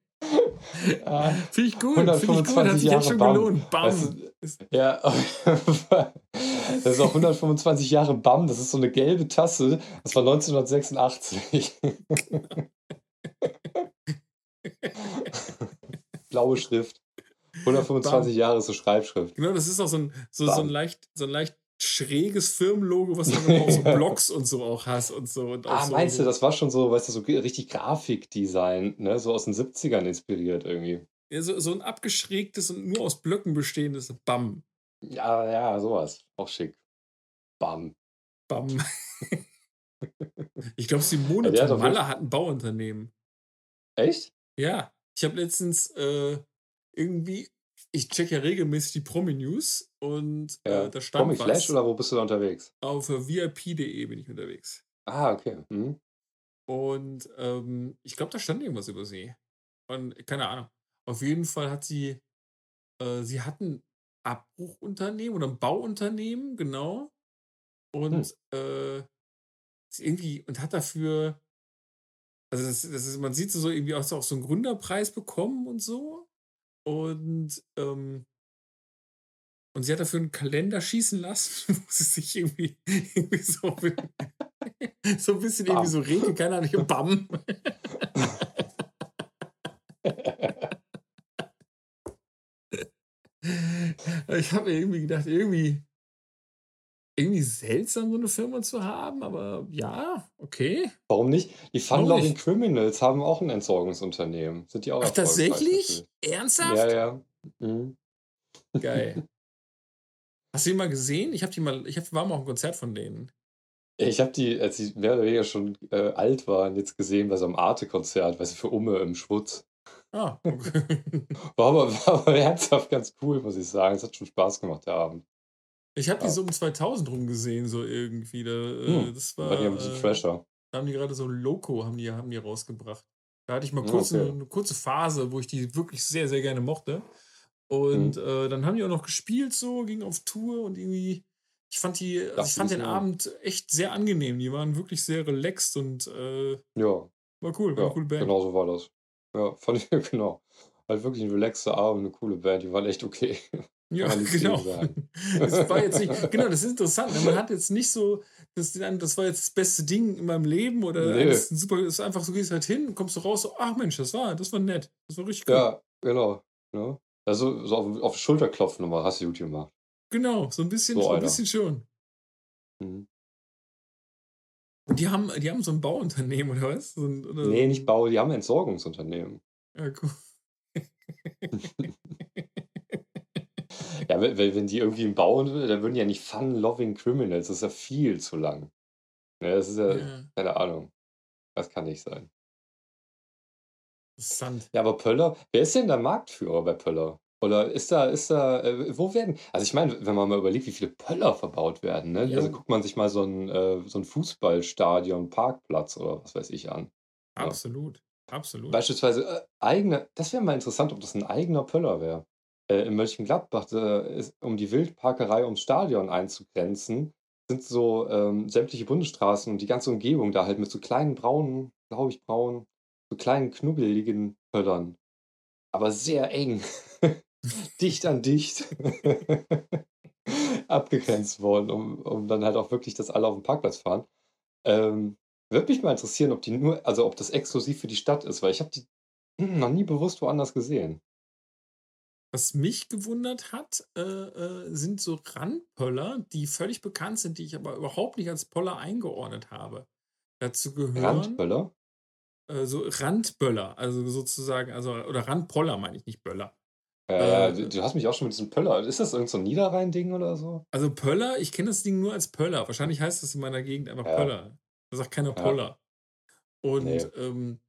Ah, Finde ich gut. Finde ich gut. Hat sich jetzt schon Bam. gelohnt. Bam. Weißt du, Ja, das ist auch 125 Jahre BAM. Das ist so eine gelbe Tasse. Das war 1986. <laughs> Blaue Schrift. 125 Bam. Jahre ist so Schreibschrift. Genau, das ist auch so ein, so, so ein leicht, so ein leicht schräges Firmenlogo, was du dann <laughs> auch so Blocks und so auch hast und so. Und ah, so meinst du, das war schon so, weißt du, so richtig Grafikdesign, ne? So aus den 70ern inspiriert irgendwie. Ja, so, so ein abgeschrägtes und nur aus Blöcken bestehendes Bam. Ja, ja, sowas. Auch schick. Bam. Bam. <laughs> ich glaube, Simone ja, Malle hat ein Bauunternehmen. Echt? Ja. Ich habe letztens äh, irgendwie ich check ja regelmäßig die Promi-News und ja. äh, da stand Promi Flash oder wo bist du da unterwegs? Auf vip.de bin ich unterwegs. Ah, okay. Mhm. Und ähm, ich glaube, da stand irgendwas über sie. Und keine Ahnung. Auf jeden Fall hat sie, äh, sie hat ein Abbruchunternehmen oder ein Bauunternehmen, genau. Und hm. äh, irgendwie, und hat dafür, also das, das ist, man sieht so irgendwie auch, auch so einen Gründerpreis bekommen und so. Und, ähm, und sie hat dafür einen Kalender schießen lassen, <laughs> wo sie sich irgendwie, irgendwie so, so ein bisschen Bam. irgendwie so rege, keine Ahnung, Bam. <laughs> ich habe mir irgendwie gedacht, irgendwie, irgendwie seltsam, so eine Firma zu haben, aber ja, okay. Warum nicht? Die Fun Loving Criminals haben auch ein Entsorgungsunternehmen. Sind die auch Ach, tatsächlich? Ernsthaft? Ja, ja. Mhm. Geil. <laughs> Hast du die mal gesehen? Ich, hab die mal, ich hab, war mal auf einem Konzert von denen. Ich habe die, als sie mehr oder weniger schon äh, alt waren, jetzt gesehen bei so einem Arte-Konzert, weißt du, für Umme im Schwutz. Ah, okay. <laughs> war, aber, war aber <laughs> herzhaft ganz cool, muss ich sagen. Es hat schon Spaß gemacht, der Abend. Ich habe die so um 2000 rum gesehen, so irgendwie. Da, äh, hm, das war, die ein bisschen äh, fresher. Da haben die gerade so Loco haben die, haben die rausgebracht. Da hatte ich mal kurz okay. eine, eine, kurze Phase, wo ich die wirklich sehr, sehr gerne mochte. Und hm. äh, dann haben die auch noch gespielt, so, ging auf Tour und irgendwie. Ich fand die, also ich fand den Abend echt sehr angenehm. Die waren wirklich sehr relaxed und äh, ja. war cool, war ja, eine coole Band. Genau so war das. Ja, <laughs> fand ich, genau. Halt wirklich ein relaxter Abend, eine coole Band, die waren echt okay. Ja, <laughs> genau. Das war jetzt nicht, <laughs> genau, das ist interessant. Ne? Man hat jetzt nicht so, das, das war jetzt das beste Ding in meinem Leben oder nee. das ist, super, das ist einfach so, gehst halt hin, kommst du raus, so, ach Mensch, das war, das war nett. Das war richtig cool. Ja, genau. Ja. Ne? Also so auf, auf Schulter klopfen nochmal, hast du gut gemacht. Genau, so ein bisschen, so, so ein bisschen schon. Mhm. Und die haben, die haben so ein Bauunternehmen, oder was? So ein, oder nee, nicht Bau, die haben ein Entsorgungsunternehmen. Ja, cool. <laughs> ja, wenn, wenn die irgendwie einen bauen, dann würden die ja nicht Fun-Loving Criminals. Das ist ja viel zu lang. Ne, das ist ja, ja. keine Ahnung. Das kann nicht sein. Interessant. Ja, aber Pöller, wer ist denn der Marktführer bei Pöller? Oder ist da, ist da, äh, wo werden, also ich meine, wenn man mal überlegt, wie viele Pöller verbaut werden, ne? Ja. Also guckt man sich mal so ein, äh, so ein Fußballstadion, Parkplatz oder was weiß ich an. Ja. Absolut, absolut. Beispielsweise äh, eigene, das wäre mal interessant, ob das ein eigener Pöller wäre. Äh, in Mönchengladbach, äh, ist, um die Wildparkerei ums Stadion einzugrenzen, sind so ähm, sämtliche Bundesstraßen und die ganze Umgebung da halt mit so kleinen braunen, glaube ich braun, so kleinen knubbeligen Pöllern. Aber sehr eng. <laughs> dicht an dicht <laughs> abgegrenzt worden, um, um dann halt auch wirklich, dass alle auf dem Parkplatz fahren. Ähm, würde mich mal interessieren, ob die nur, also ob das exklusiv für die Stadt ist, weil ich habe die noch nie bewusst woanders gesehen. Was mich gewundert hat, äh, äh, sind so Randpöller, die völlig bekannt sind, die ich aber überhaupt nicht als Poller eingeordnet habe. Dazu gehören. Randböller? Äh, so Randböller, also sozusagen, also, oder Randpoller meine ich nicht Böller. Ja, äh, du hast mich auch schon mit diesem Pöller. Ist das irgendein so Niederrhein-Ding oder so? Also Pöller, ich kenne das Ding nur als Pöller. Wahrscheinlich heißt das in meiner Gegend einfach ja. Pöller. Da sagt keiner Poller. Und nee. ähm,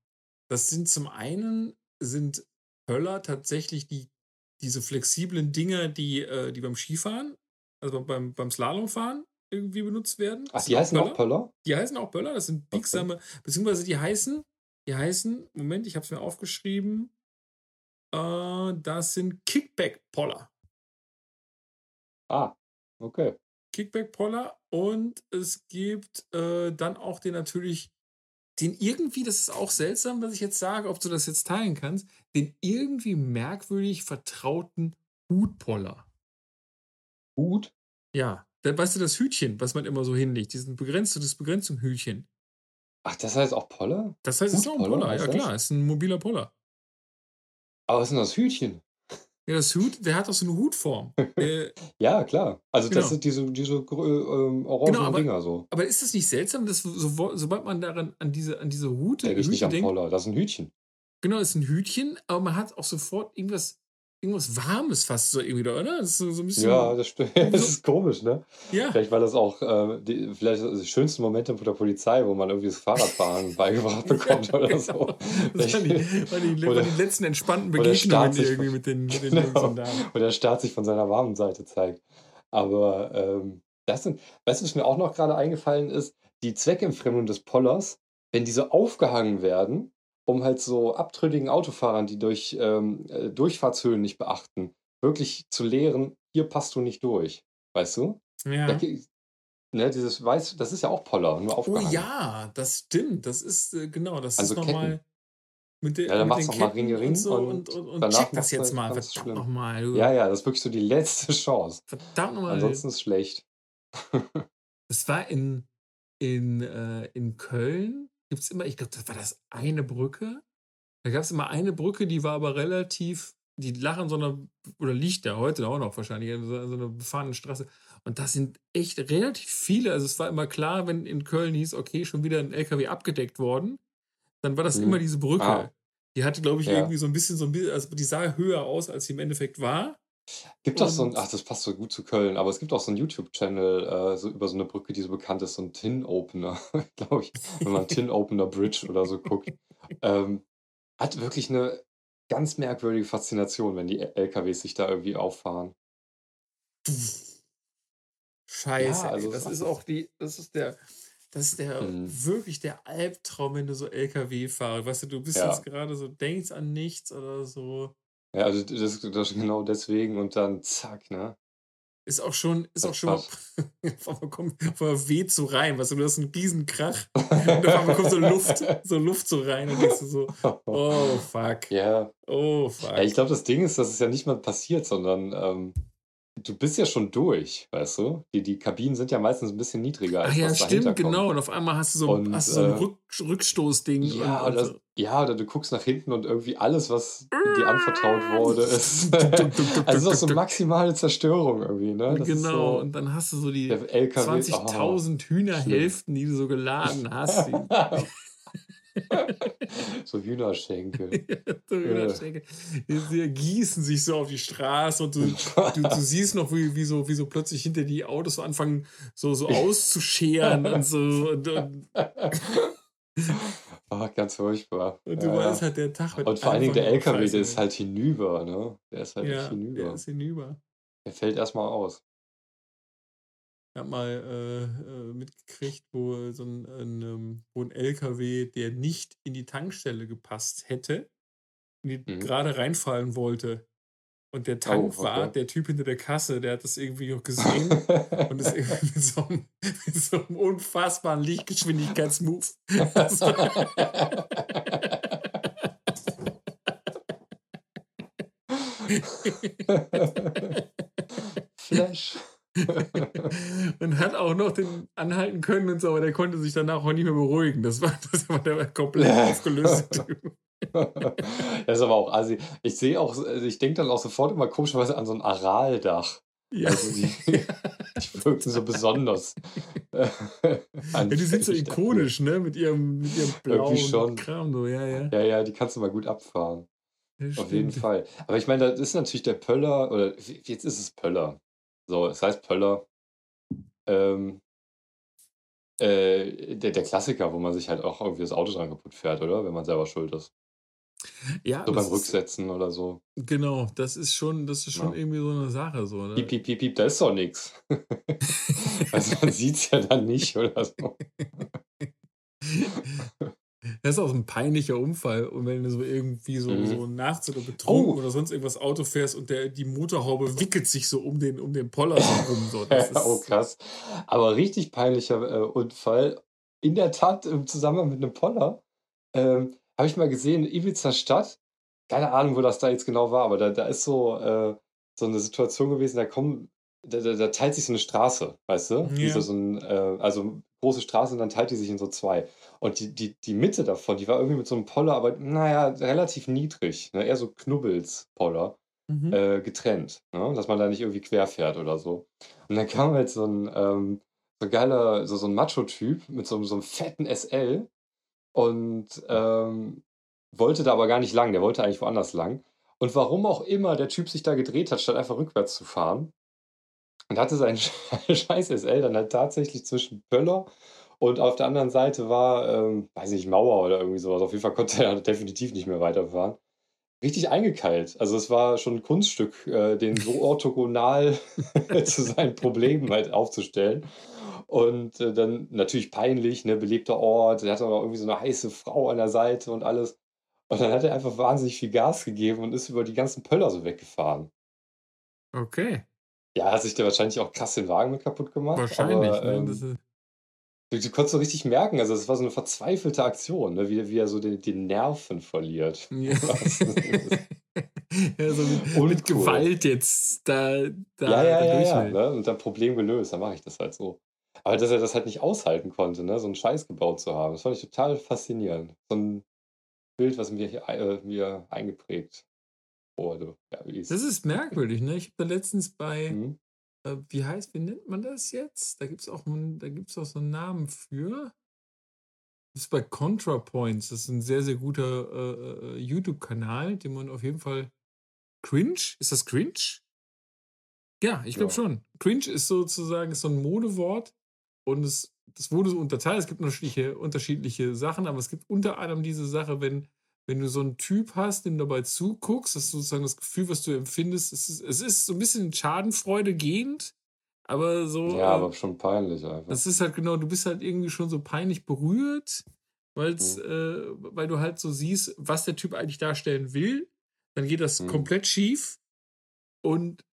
das sind zum einen sind Pöller tatsächlich die diese flexiblen Dinger, die, äh, die beim Skifahren, also beim, beim Slalomfahren irgendwie benutzt werden. Ach, die heißen Pöller. auch Pöller? Die heißen auch Pöller, das sind biegsame, okay. beziehungsweise die heißen, die heißen, Moment, ich habe es mir aufgeschrieben, äh, das sind Kickback-Poller. Ah, okay. Kickback-Poller und es gibt äh, dann auch den natürlich den irgendwie, das ist auch seltsam, was ich jetzt sage, ob du das jetzt teilen kannst, den irgendwie merkwürdig vertrauten Hutpoller. Hut? Ja, da weißt du, das Hütchen, was man immer so hinlegt, diesen Begrenzung das Begrenzung-Hütchen. Ach, das heißt auch Poller? Das heißt, es ist auch 'n Hut-Poller Poller, ja klar, ist 'n mobiler Poller. Aber was ist denn das Hütchen? Ja, das Hut, der hat doch so 'ne Hutform. Äh, <laughs> Ja, klar. Also, das genau. sind diese diese grö ähm, Genau, aber Dinger so. aber ist das nicht seltsam, dass so sobald man daran an diese an diese Hute Denke ich nicht an denkt Poller, das ist 'n Hütchen. genau, ist 'n Hütchen, aber man hat auch sofort irgendwas irgendwas Warmes fast so irgendwie da, oder? Das ist so so Ja, das <laughs> Das so ist komisch, ne? Ja. Vielleicht, weil das auch, äh, die vielleicht die schönsten Momente von der Polizei, wo man irgendwie das Fahrradfahren <laughs> beigebracht bekommt Ja, oder so. genau. Das waren die waren die Oder waren die letzten entspannten Begegnungen irgendwie mit den mit den <laughs> Jungs genau, und Damen. wo der Staat sich von seiner warmen Seite zeigt. Aber, ähm, das sind weißt du, was mir auch noch grade eingefallen ist? Die Zweckentfremdung des Pollers, wenn diese aufgehangen werden, um halt so abtrünnigen Autofahrern, die durch, ähm, äh, Durchfahrtshöhen nicht beachten, wirklich zu lehren: „Hier passt du nicht durch.“ Weißt du? Da Ja. ge ne, dieses weiß das ist ja auch Poller, nur Oh aufgehangen. ja, das stimmt. Das ist, äh, genau, das An ist so noch Ketten. mal mit de Ja, dann machst den du noch mal Ketten und Ring so und und und danach check das jetzt halt mal, verdammt schlimm. noch mal, du. Ja, ja, das ist wirklich so die letzte Chance. Verdammt noch mal. Ansonsten ist schlecht. <laughs> Es war in in, äh in Köln gibt's immer ich glaube, das war das eine Brücke. Da gab's immer eine Brücke, die war aber relativ die lag an so 'ner oder liegt da heute auch noch wahrscheinlich an so an so 'ner befahrenen Straße. Und da sind echt relativ viele also, es war immer klar, wenn in Köln hieß: „Okay, schon wieder 'n LKW abgedeckt worden“, dann war das immer Mhm. diese Ah. Brücke. Die hatte, glaube ich, Ja. irgendwie so 'n bisschen so 'n bi also, die sah höher aus, als sie im Endeffekt war. Gibt doch so 'n Und ach, das passt so gut zu Köln, aber es gibt auch so 'n YouTube-Channel, äh, so über so 'ne Brücke, die so bekannt ist, so 'n Tin Opener, <laughs> glaube ich, wenn man <laughs> Tin Opener Bridge oder so guckt. Ähm, hat wirklich 'ne ganz merkwürdige Faszination, wenn die L LKWs sich da irgendwie auffahren. Scheiße, ey. also, Das es ist auch die das ist der das ist der Mhm. wirklich der Albtraum, wenn du so LKW fahre weißt du, du bist Ja. jetzt grade so denkst an nichts oder so. Ja, also, das das genau deswegen und dann zack, ne? Ist auch schon ist auch Das schon mal <laughs> auf einmal weht's so rein, weißt du, du hast 'n Riesenkrach <laughs> und einmal kommt so Luft so Luft so rein und denkst du so: <laughs> „Oh fuck. Ja. Oh Ja, fuck.“ ich glaube, das Ding ist, dass es ja nicht mal passiert, sondern, ähm, du bist ja schon durch, weißt du? Die die Kabinen sind ja meistens 'n bisschen niedriger, Ach als ja, was dahinter stimmt, genau. Und auf einmal hast du so Und, hast du so 'n äh Rück Rückstoßding und Ja, und oder so. ja, oder du guckst nach hinten und irgendwie alles, was dir anvertraut wurde, ist <laughs> also, ist auch so maximale Zerstörung irgendwie, ne? Das Genau, so und dann hast du so die der LKW oh, 20.000 schlimm. Hühnerhälften, die du so geladen hast. <laughs> <laughs> <laughs> So Hühnerschenkel. <laughs> so. Hühnerschenkel. Die ergießen sich so auf die Straße und du <laughs> du du siehst noch, wie wie so wie so plötzlich hinter die Autos so anfangen, so so auszuscheren und so und und Oh, ganz furchtbar. und du Ja, weißt halt, der Tag wird Und vor allen Dingen der LKW, der ist halt hinüber, ne? Der ist halt Ja, der hinüber. ist hinüber. Der fällt erst mal aus. Ich habe mal, äh, äh, mitgekriegt, wo so 'n 'n, ähm wo 'n LKW, der nicht in die Tankstelle gepasst hätte, Mhm. grade reinfallen wollte. Und der Oh, Tank war okay. der Typ hinter der Kasse, der hat das irgendwie noch <laughs> gesehen und ist irgendwie mit so 'm <laughs> mit so 'm unfassbaren Lichtgeschwindigkeitsmove <laughs> Flash. <laughs> Und hat auch noch den anhalten können und so, aber der konnte sich danach auch nicht mehr beruhigen. Das war das war der komplett aufgelöst, der <laughs> Typ. Das ist aber auch assi. Ich sehe auch also, ich denke dann auch sofort immer komischerweise an so 'n Araldach. Ja. Also, die <laughs> die wirken so besonders, Ja, die sind so ikonisch, ne, mit ihrem mit ihrem blauen schon. Kram so, ja, ja. Ja, ja, die kannst du mal gut abfahren. Auf jeden. Fall. Aber ich meine, das ist natürlich der Pöller oder jetzt ist es Pöller. So, es heißt Pöller. Ähm äh, der der Klassiker, wo man sich halt auch irgendwie das Auto dran kaputt fährt, oder? Wenn man selber schuld ist. Ja, So beim ist Rücksetzen oder so. genau, das ist schon das ist schon Ja. irgendwie so 'ne Sache so, Piep, ne? piep, piep, piep, da ist doch nix. <laughs> Also, man <laughs> sieht's ja dann nicht oder so. <laughs> Das ist auch so 'n peinlicher Unfall und wenn du so irgendwie so Mhm. so nachts oder betrunken Oh. oder sonst irgendwas Auto fährst und der die Motorhaube wickelt sich so um den um den Poller so rum, so. <laughs> Das Oh, ist krass. Aber richtig peinlicher, äh, Unfall. In der Tat im Zusammenhang mit 'nem Poller, ähm, habe ich mal gesehen, Ibiza Stadt. Keine Ahnung, wo das da jetzt genau war, aber da da ist so, äh so 'ne Situation gewesen, da kommen da, da, da teilt sich so eine Straße, weißt du? Wie so, Ja. so ein, äh, also große Straße und dann teilt die sich in so zwei. Und die, die, die Mitte davon, die war irgendwie mit so einem Poller, aber naja, relativ niedrig, ne? Eher so Knubbels-Poller, Mhm. äh, getrennt, ne? Dass man da nicht irgendwie quer fährt oder so. Und dann kam halt so ein, ähm, so ein geiler, so, so ein Macho-Typ mit so, so einem fetten SL und ähm, wollte da aber gar nicht lang, der wollte eigentlich woanders lang. Und warum auch immer der Typ sich da gedreht hat, statt einfach rückwärts zu fahren, und hatte seinen <laughs> scheiß SL dann halt tatsächlich zwischen Pöller und auf der anderen Seite war, ähm, weiß nicht, Mauer oder irgendwie sowas. Auf jeden Fall konnte er <laughs> definitiv nicht mehr weiterfahren. Richtig eingekeilt. Also es war schon ein Kunststück, äh, den so <laughs> orthogonal zu seinen Problemen halt aufzustellen. Und äh, dann natürlich peinlich, ne, belebter Ort. Er hatte auch irgendwie so eine heiße Frau an der Seite und alles. Und dann hat er einfach wahnsinnig viel Gas gegeben und ist über die ganzen Pöller so weggefahren. Okay. Ja, hat sich der wahrscheinlich auch krass den Wagen mit kaputt gemacht. Wahrscheinlich. Aber, ne? ähm, Das ist, du, du konntest so richtig merken, also es war so eine verzweifelte Aktion, ne? wie, wie er so den, den Nerven verliert. ja. <laughs> <laughs> Ja, so mit, mit Gewalt jetzt da, da, ja, ja, da ja, ja. Ne? Und dann Problem gelöst, dann mache ich das halt so. Aber dass er das halt nicht aushalten konnte, ne? so einen Scheiß gebaut zu haben, das fand ich total faszinierend. So ein Bild, was mir hier äh, mir eingeprägt wurde. Ja, wie ist Das ist merkwürdig, ne? Ich habe da letztens bei, Mhm. äh, wie heißt, wie nennt man das jetzt? Da gibt es auch, einen- da gibt's auch so einen Namen für. Das ist bei ContraPoints. Das ist ein sehr, sehr guter äh, äh, YouTube-Kanal, den man auf jeden Fall. Cringe? Ist das Cringe? Ja, ich glaube Ja. schon. Cringe ist sozusagen ist so ein Modewort und es, das wurde so unterteilt. Es gibt unterschiedliche, unterschiedliche Sachen, aber es gibt unter anderem diese Sache, wenn, wenn du so einen Typ hast, dem dabei zuguckst, dass du sozusagen das Gefühl, was du empfindest, es ist, es ist so ein bisschen Schadenfreude gehend, aber so. Ja, äh, aber schon peinlich einfach. das ist halt genau, du bist halt irgendwie schon so peinlich berührt, weil's, Mhm. äh, weil du halt so siehst, was der Typ eigentlich darstellen will. Dann geht das Mhm. komplett schief. Und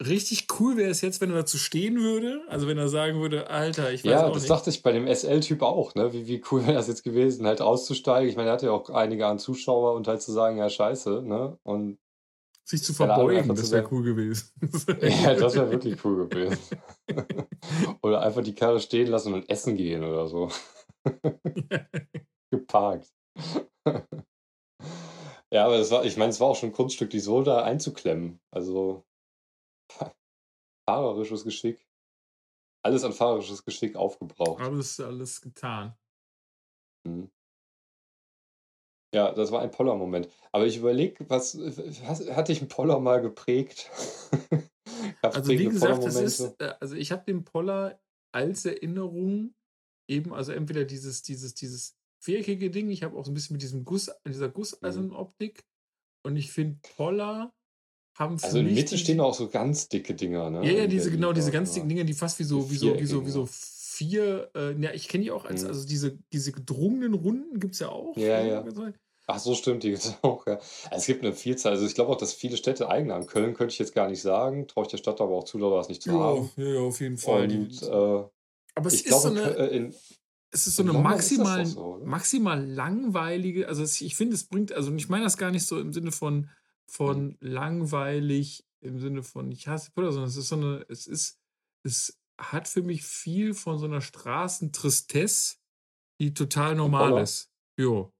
richtig cool wäre es jetzt, wenn er dazu stehen würde. Also wenn er sagen würde, Alter, ich weiß Ja, auch das nicht. dachte ich bei dem SL-Typ auch, ne? Wie, wie cool wäre das jetzt gewesen, halt auszusteigen. Ich meine, er hatte ja auch einige an Zuschauer und halt zu sagen, ja, scheiße, ne? Und sich zu verbeugen, das wäre cool gewesen. <laughs> ja, das wäre wirklich cool gewesen. <laughs> oder einfach die Karre stehen lassen und essen gehen oder so. <laughs> Geparkt. ja, aber das war, ich meine, es war auch schon ein Kunststück, die so da einzuklemmen. Also fahrerisches Geschick. Alles an fahrerisches Geschick aufgebraucht. alles, alles getan. Mhm. Ja, das war ein Poller-Moment. Aber ich überlege, was, was hat dich ein Poller mal geprägt? <laughs> Also wie gesagt, das ist, äh, also ich habe den Poller als Erinnerung eben, also entweder dieses, dieses, dieses viereckige Ding, ich habe auch so ein bisschen mit diesem Guss, dieser Mhm. Gusseisenoptik und ich finde Poller haben Also in Mitte diese- stehen auch so ganz dicke Dinger, ne? Ja, ja, diese, genau, diese dort ganz dicken Dinge, die fast wie so, wie so, wie so, wie so vier, äh, ja, ich kenne die auch als, Mhm. also diese, diese gedrungenen Runden gibt es ja auch. Ja, ja. Ach so, stimmt, die gibt's <laughs> auch, ja. Es gibt eine Vielzahl. Also ich glaube auch, dass viele Städte eigene haben. Köln könnte ich jetzt gar nicht sagen. Traue ich der Stadt aber auch zu, das nicht zu haben. ja, ja, auf jeden Fall. Und äh, aber es ich ist glaube, so eine, äh, in, es ist so in eine maximal, so, maximal langweilige, also es, ich finde, es bringt, also ich meine das gar nicht so im Sinne von. Von langweilig, im Sinne von ich hasse Puder, sondern es ist so eine, es ist, es hat für mich viel von so einer Straßentristesse, die total normal ist. Jo.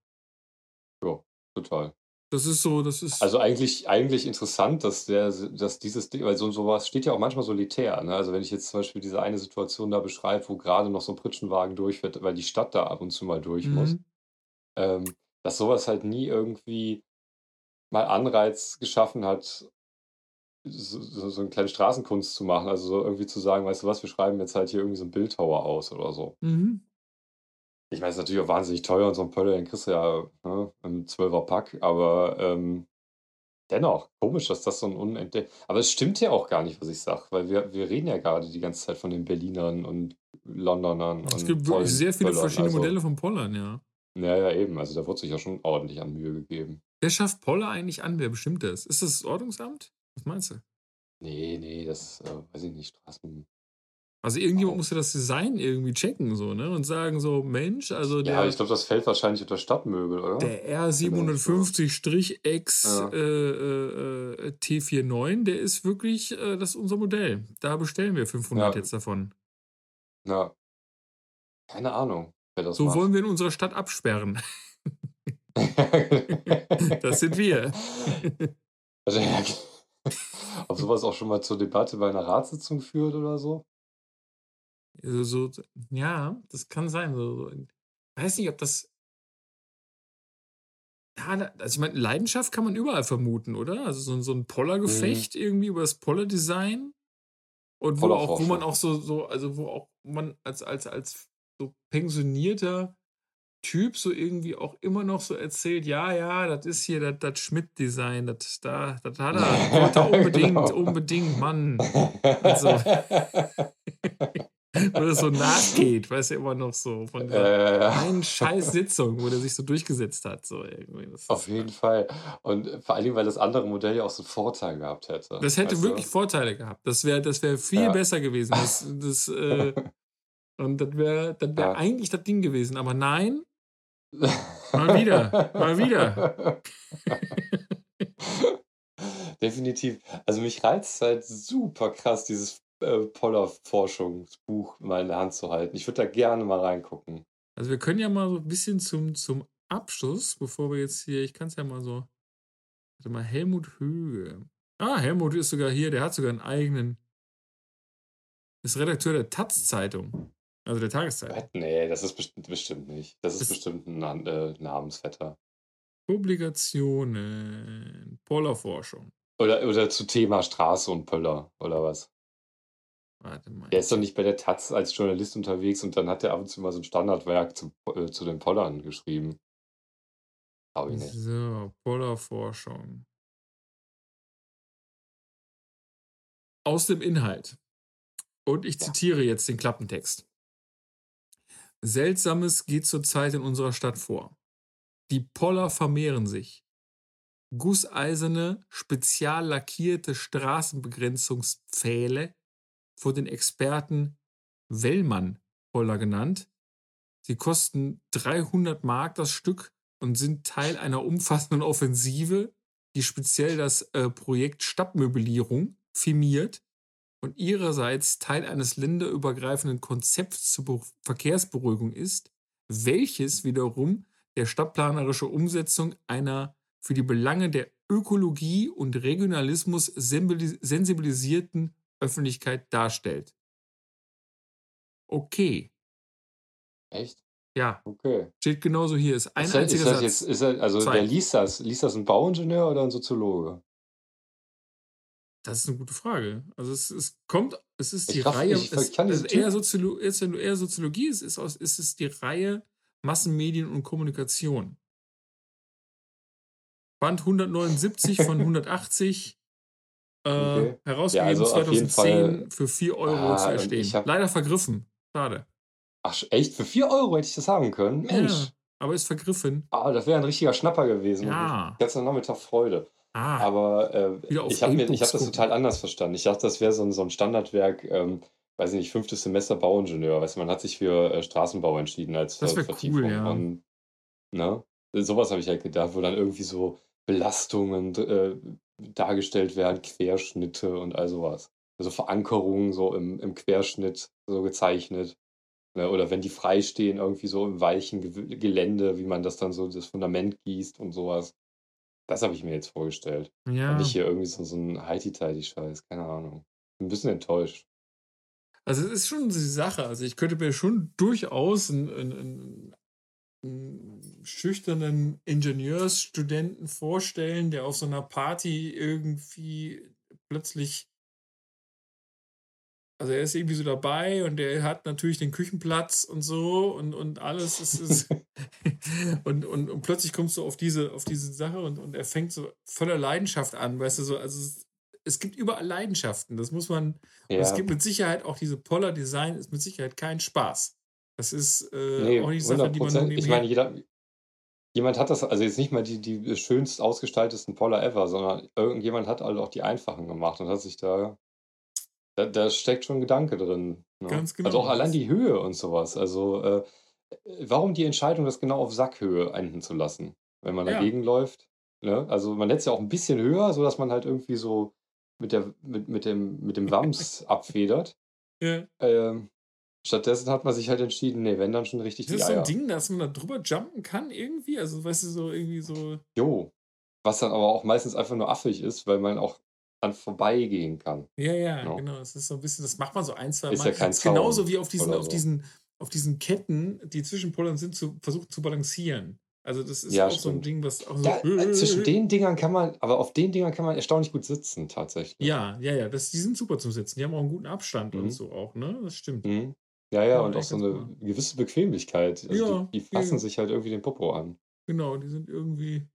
total. Das ist so, das ist. Also eigentlich, eigentlich interessant, dass der, dass dieses Ding, weil so sowas steht ja auch manchmal solitär. Ne? Also wenn ich jetzt zum Beispiel diese eine Situation da beschreibe, wo gerade noch so ein Pritschenwagen durchfährt, weil die Stadt da ab und zu mal durch muss, Mhm. ähm, dass sowas halt nie irgendwie mal Anreiz geschaffen hat, so, so, eine kleine Straßenkunst zu machen. Also so irgendwie zu sagen, weißt du was, wir schreiben jetzt halt hier irgendwie so ein Bildhauer aus oder so. Mhm. Ich meine, es ist natürlich auch wahnsinnig teuer und so ein Pöller, den kriegst du ja ne, im 12er Pack, aber ähm, dennoch, komisch, dass das so ein unentdeckt. Aber es stimmt ja auch gar nicht, was ich sage, weil wir, wir reden ja gerade die ganze Zeit von den Berlinern und Londonern. Es gibt wirklich sehr viele Pöllern. verschiedene also, Modelle von Pollern, ja. Ja, ja, eben. Also da wurde sich ja schon ordentlich an Mühe gegeben. Wer schafft Poller eigentlich an? Wer bestimmt das? Ist das das Ordnungsamt? Was meinst du? Nee, nee, das äh, weiß ich nicht. Straßen. Also irgendjemand musste das Design irgendwie checken, so, ne? Und sagen so, Mensch, also der. Ja, ich glaube, das fällt wahrscheinlich unter Stadtmöbel, oder? Der R750-X Ja. äh, äh, äh, T49, der ist wirklich, äh, das ist unser Modell. Da bestellen wir 500 Ja. jetzt davon. Ja. Keine Ahnung, So macht. wollen wir in unserer Stadt absperren. <laughs> Das sind wir. Also, <laughs> ob sowas auch schon mal zur Debatte bei einer Ratssitzung führt oder so? Also so, ja, das kann sein. So, so. Ich weiß nicht, ob das. Ja, also ich meine, Leidenschaft kann man überall vermuten, oder? Also so, so ein Poller-Gefecht irgendwie über das Poller-Design. Und wo auch, wo man auch so, so, also wo auch man als, als, als so pensionierter Typ so irgendwie auch immer noch so erzählt, ja, ja, das ist hier das, das Schmidt-Design, das da, das hat er, <laughs> wollte er unbedingt, Genau. unbedingt, Mann. so. <laughs> Wo das so nachgeht, weißt du, immer noch so von dieser äh, einen scheiß Sitzung, wo der sich so durchgesetzt hat. So irgendwie. Das, auf jeden Fall. Und vor allen Dingen, weil das andere Modell ja auch so einen Vorteil gehabt hätte. das hätte weißt wirklich du? Vorteile gehabt. Das wäre das wär viel Ja. besser gewesen. Das, das, äh, <laughs> und das wäre das wär Ja. eigentlich das Ding gewesen. Aber nein, <laughs> Mal wieder, mal wieder. <laughs> Definitiv. Also mich reizt halt super krass, dieses äh, Poller-Forschungsbuch mal in der Hand zu halten. Ich würde da gerne mal reingucken. also wir können ja mal so ein bisschen zum, zum Abschluss, bevor wir jetzt hier, ich kann es ja mal so, warte mal, Helmut Höge. Ah, Helmut ist sogar hier, der hat sogar einen eigenen, ist Redakteur der Taz-Zeitung, also der Tageszeitung. Was? Nee, das ist bestimmt, bestimmt nicht. Das ist Das- bestimmt ein Nan- äh, Namensvetter. Publikationen, Pollerforschung. Oder, oder zu Thema Straße und Pöller, oder was? Warte mal. Der ist doch nicht bei der Taz als Journalist unterwegs und dann hat er ab und zu mal so ein Standardwerk zu, äh, zu den Pollern geschrieben. Glaube ich nicht. So, Pollerforschung. Aus dem Inhalt. Und ich Ja. zitiere jetzt den Klappentext. Seltsames geht zurzeit in unserer Stadt vor. Die Poller vermehren sich. Gusseiserne, spezial lackierte Straßenbegrenzungspfähle, von den Experten Wellmann-Poller genannt. Sie kosten 300 Mark das Stück und sind Teil einer umfassenden Offensive, die speziell das äh, Projekt Stadtmöblierung firmiert und ihrerseits Teil eines länderübergreifenden Konzepts zur Be Verkehrsberuhigung ist, welches wiederum der stadtplanerische Umsetzung einer für die Belange der Ökologie und Regionalismus sensibilisierten Öffentlichkeit darstellt. Okay, Echt? ja, Okay. steht genauso hier. Ist ein ist einziger das Satz. jetzt, das, also Zwei. wer liest das? Liest das ein Bauingenieur oder ein Soziologe? Das ist eine gute Frage. Also es, es kommt, es ist Ich die glaub, Reihe, ich es, also eher, Soziolo, eher Soziologie ist, ist, aus, ist es die Reihe Massenmedien und Kommunikation. Band 179 von 180, äh, <laughs> Okay. herausgegeben Ja, also auf jeden 2010 Fall- für 4 Euro Ah, zu erstehen. ich Leider vergriffen. Schade. Ach, echt? Für 4 Euro hätte ich das haben können? Mensch. Ja, aber ist vergriffen. Ah, das wäre ein richtiger Schnapper gewesen. Ja. Ganzen Nachmittag Freude. Ah, Aber äh, ich habe hab das total anders verstanden. Ich dachte, das wäre so ein, so ein Standardwerk, ähm, weiß ich nicht, fünftes Semester Bauingenieur. Weißt du, man hat sich für äh, Straßenbau entschieden als Das Ver- Vertiefung. cool, ja. Und, ne? Sowas habe ich halt gedacht, wo dann irgendwie so Belastungen äh, dargestellt werden, Querschnitte und all sowas. Also Verankerungen so im, im Querschnitt so gezeichnet. Ne? Oder wenn die frei stehen, irgendwie so im weichen Ge Gelände, wie man das dann so, das Fundament gießt und sowas. Das habe ich mir jetzt vorgestellt. ja. Und nicht hier irgendwie so, so ein Heiti-Teiti-Scheiß, keine Ahnung. Bin ein bisschen enttäuscht. Also es ist schon die Sache. Also ich könnte mir schon durchaus einen, einen, einen schüchternen Ingenieursstudenten vorstellen, der auf so einer Party irgendwie plötzlich, also er ist irgendwie so dabei und der hat natürlich den Küchenplatz und so und, und alles ist, ist <laughs> und, und, und plötzlich kommst du auf diese, auf diese Sache und, und er fängt so voller Leidenschaft an, weißt du so, also es, es gibt überall Leidenschaften, das muss man, und es Ja, gibt mit Sicherheit auch diese Poller Design, ist mit Sicherheit kein Spaß. Das ist äh, nee, auch nicht Sache, die man nur 100%. Ich meine, jeder, jemand hat das, also jetzt nicht mal die, die schönst ausgestaltesten Poller ever, sondern irgendjemand hat halt auch die einfachen gemacht und hat sich da, da, da steckt schon ein Gedanke drin, Ne? Ganz Also auch genau. allein Das die Höhe und sowas. Also, äh, warum die Entscheidung, das genau auf Sackhöhe enden zu lassen, wenn man Ja. dagegen läuft, ne? Also, man es ja auch 'n bisschen höher, sodass man halt irgendwie so mit der mit mit dem mit dem Wams <laughs> abfedert. Ja. Ähm, stattdessen hat man sich halt entschieden, ne, wenn dann schon richtig Ist die das so 'n Eier. Ding, dass man da drüber jumpen kann irgendwie? Also, weißt du, so irgendwie so Jo. Was dann aber auch meistens einfach nur affig ist, weil man auch dran vorbeigehen kann, Ja, ja, ne? genau. Es ist so 'n bisschen das macht man so ein, zwei Ist Mal. ja kein Ist genauso Zaun wie auf diesen auf so. diesen auf diesen Ketten, die zwischen Pollern sind, zu versuchen zu balancieren. Also, das ist Ja, auch so 'n stimmt. Ding, was auch so Da äh, zwischen den Dingern kann man aber auf den Dingern kann man erstaunlich gut sitzen tatsächlich. Ja, ja, ja, das die sind super zum Sitzen. Die haben auch 'n guten Abstand und Mhm. so auch, ne? Das stimmt. Mhm. Ja, ja, Ja, und auch so 'ne cool. gewisse Bequemlichkeit. Also, Ja, die die ja, fassen ja. sich halt irgendwie den Popo an. Genau, die sind irgendwie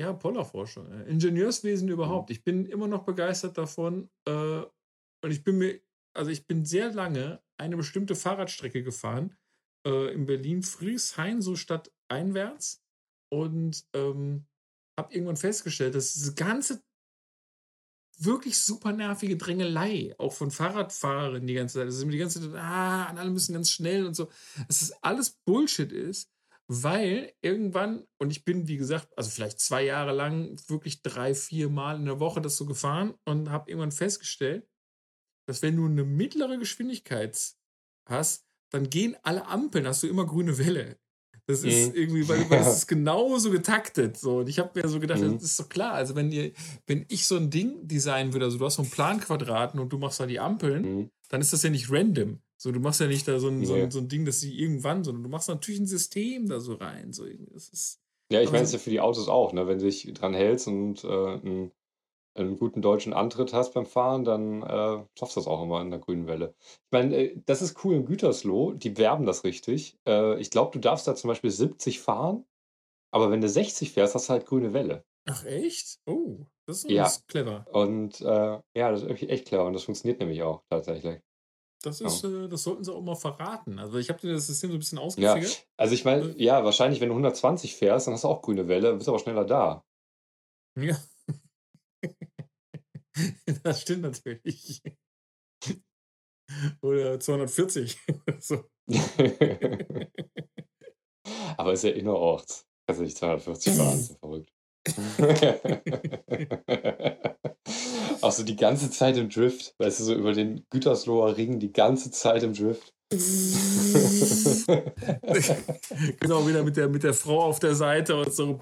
ja, Pollerforschung, äh, Ingenieurswesen Mhm. überhaupt. Ich bin immer noch begeistert davon, äh, und ich bin mir also, ich bin sehr lange eine bestimmte Fahrradstrecke gefahren, äh, in Berlin-Friedrichshain, so stadteinwärts und, ähm, habe irgendwann festgestellt, dass diese ganze wirklich super nervige Drängelei, auch von Fahrradfahrern die ganze Zeit. Das ist immer die ganze Zeit: „Ah, alle müssen ganz schnell“ und so. Dass das alles Bullshit ist, weil irgendwann und ich bin, wie gesagt, also vielleicht 2 Jahre lang wirklich 3, 4 Mal in der Woche das so gefahren und habe irgendwann festgestellt, dass wenn du 'ne mittlere Geschwindigkeit hast, dann gehen alle Ampeln hast du immer grüne Welle. Das ist Mhm. irgendwie weil <laughs> weil das ist genauso getaktet so. Und ich habe mir so gedacht, Mhm. das ist doch klar. Also, wenn ihr wenn ich so 'n Ding designen würde, also, du hast so 'n Planquadraten und du machst da die Ampeln, Mhm. dann ist das ja nicht random. So, du machst ja nicht da so 'n so 'n Ne. so 'n Ding, dass sie irgendwann sondern du machst natürlich 'n System da so rein, so. Das ist Ja, ich meine, das so ist ja für die Autos auch, ne? Wenn du dich dran hältst und, äh, 'n 'n guten deutschen Antritt hast beim Fahren, dann, äh, schaffst du das auch immer in der grünen Welle. Ich meine, äh, das ist cool in Gütersloh, die werben das richtig. Äh, ich glaube, du darfst da zum Beispiel 70 fahren, aber wenn du 60 fährst, hast du halt grüne Welle. Ach echt? Oh, das ist Ja. clever. Und, äh, ja, das ist echt clever und das funktioniert nämlich auch tatsächlich. Das Ja. ist, äh das sollten sie auch mal verraten. Also, ich habe dir das System so 'n bisschen Ja, ausgefigert. also, ich meine, Äh ja, wahrscheinlich, wenn du 120 fährst, dann hast du auch grüne Welle, bist aber schneller da. Ja. <laughs> Das stimmt natürlich. Oder 240 <laughs> oder so. <laughs> Aber ist ja innerorts. Kannst du nicht 240 fahren, ist ja verrückt. Auch so die ganze Zeit im Drift, weißt du, so über den Gütersloher Ring die ganze Zeit im Drift. <laughs> Genau, wieder mit der mit der Frau auf der Seite und so: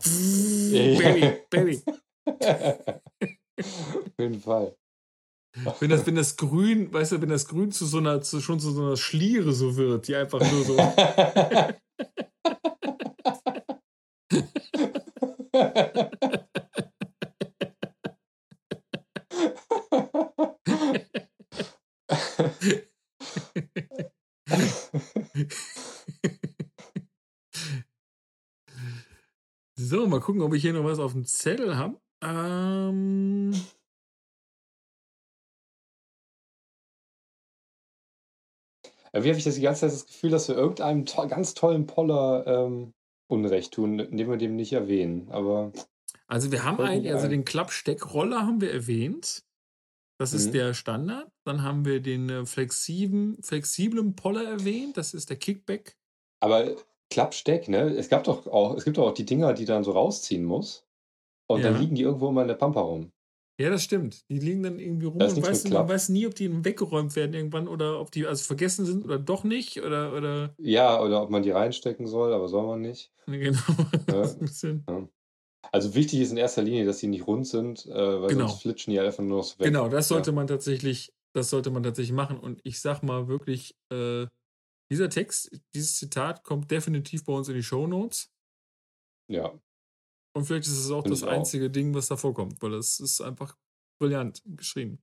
Ja. „Baby, Baby.“ Auf jeden Fall. Wenn das wenn das Grün weißt du, wenn das Grün zu so 'ner zu schon zu so 'ner Schliere so wird, die einfach nur so <laughs> <laughs> <laughs> So, mal gucken, ob ich hier noch was aufm Zettel habe. Ähm Irgendwie habe ich das die ganze Zeit das Gefühl, dass wir irgendeinem to ganz tollen Poller, ähm, Unrecht tun, indem wir den nicht erwähnen, aber Also, wir haben einen also, den Klappsteckroller haben wir erwähnt. Das ist Mhm. der Standard. Dann haben wir den, äh, flexiblen flexiblen Poller erwähnt. Das ist der Kickback. Aber Klappsteck, ne? Es gab doch auch es gibt doch auch die Dinger, die dann so rausziehen musst und dann Ja. liegen die irgendwo immer in der Pampa rum. Ja, das stimmt. Die liegen dann irgendwie rum und weiß man weiß nie, ob die weggeräumt werden irgendwann oder ob die also vergessen sind oder doch nicht oder oder Ja, oder ob man die reinstecken soll, aber soll man nicht. <laughs> Genau, Ja, ja. Also, wichtig ist in erster Linie, dass die nicht rund sind, äh, weil Genau. sonst flitschen die einfach nur noch so weg. Genau, das Ja. sollte man tatsächlich das sollte man tatsächlich machen und ich sage mal wirklich, äh, dieser Text, dieses Zitat kommt definitiv bei uns in die Shownotes. Ja. Und vielleicht ist es auch Finde das ich auch. einzige Ding, was da vorkommt, weil das ist einfach brillant geschrieben.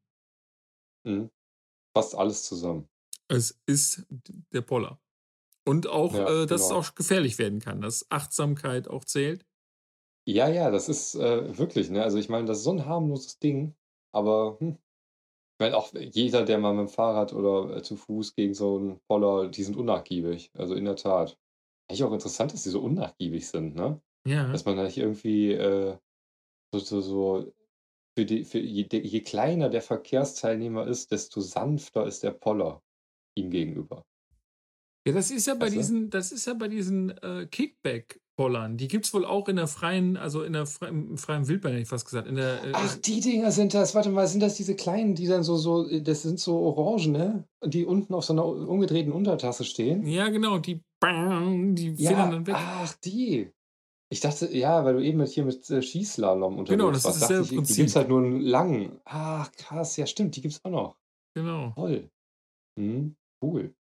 Mhm. Fasst alles zusammen. Es ist der Poller. Und auch, Ja, äh, dass es genau. auch gefährlich werden kann, dass Achtsamkeit auch zählt. Ja, ja, das ist, äh, wirklich, ne? Also, ich meine, das ist so 'n harmloses Ding, aber, hm meine auch jeder, der mal mit'm Fahrrad oder, äh, zu Fuß gegen so 'n Poller die sind unnachgiebig, also, in der Tat. Eigentlich auch interessant, dass die so unnachgiebig sind, ne? Ja. Dass man da nicht irgendwie, äh, so so so für die für je de je kleiner der Verkehrsteilnehmer ist, desto sanfter ist der Poller. ihm gegenüber. Ja, das ist ja bei du? diesen, das ist ja bei diesen äh, Kickback-Pollern. Die gibt es wohl auch in der freien, also in der fre im freien Wildbahn, hätte ich fast gesagt. In der, äh, Ach, die Dinger sind das. Warte mal, sind das diese kleinen, die dann so, so, das sind so orange, ne? Die unten auf so einer umgedrehten Untertasse stehen? ja, genau, die, die federn Ja, dann weg. ach, die. Ich dachte, ja, weil du eben mit hier mit äh, Skislalom unterwegs Genau, das ist warst, dachte dasselbe ich, die Prinzip. gibt's halt nur einen langen. Ach, krass, ja, stimmt, die gibt's auch noch. Genau. Toll. Hm, cool.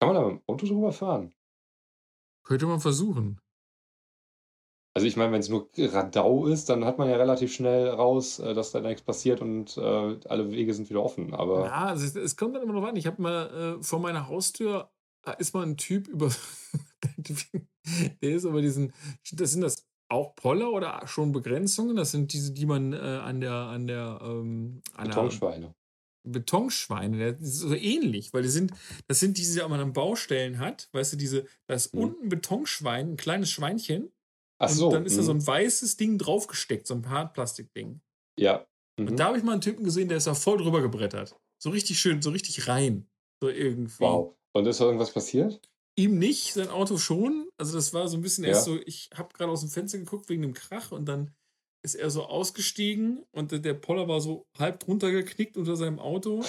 Kann man da mit dem Auto drüber fahren? Könnte man versuchen. Also ich meine, wenn es nur Radau ist, dann hat man ja relativ schnell raus, äh, dass da nichts passiert und äh, alle Wege sind wieder offen. Aber Ja, also es, es kommt dann immer noch an. Ich habe mal äh, vor meiner Haustür ist mal ein Typ über. <laughs> der ist über diesen. Das sind das auch Poller oder schon Begrenzungen? Das sind diese, die man äh, an der, an der, ähm, an Betonschweine. Betonschweine, das ist so ähnlich, weil die sind, das sind diese, die man an Baustellen hat, weißt du, diese, da ist Mhm. unten ein Betonschwein, ein kleines Schweinchen, Ach und so. dann ist da so mhm. ein weißes Ding draufgesteckt, so ein Hartplastikding. Ja. Und Mhm. da habe ich mal einen Typen gesehen, der ist da voll drüber gebrettert. So richtig schön, so richtig rein. So irgendwie. Wow. Und ist da irgendwas passiert? Ihm nicht, sein Auto schon. Also das war so ein bisschen Ja. erst so, ich habe gerade aus dem Fenster geguckt wegen dem Krach und dann ist er so ausgestiegen und der- Poller war so halb drunter geknickt unter seinem Auto.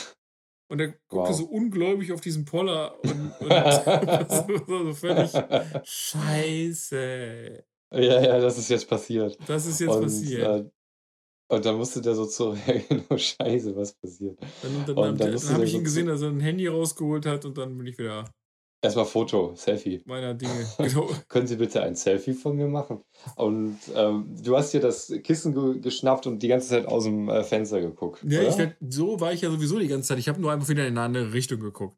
Und er guckte Wow. so ungläubig auf diesen Poller und, <laughs> und so, so, völlig Scheiße. Ja, ja, das ist jetzt passiert. Das ist jetzt und, passiert. Äh, und dann musste der so zurückreagieren, <laughs> oh Scheiße, was passiert? Dann, dann, dann, habe ich ihn gesehen, dass er ein Handy rausgeholt hat und dann bin ich wieder Erstmal Foto, Selfie. meiner Dinge. <laughs> Genau. Können Sie bitte ein Selfie von mir machen? Und ähm, du hast dir das Kissen ge geschnappt und die ganze Zeit aus dem äh, Fenster geguckt. Ja, oder? ich so war ich ja sowieso die ganze Zeit. Ich habe nur einfach wieder in eine andere Richtung geguckt.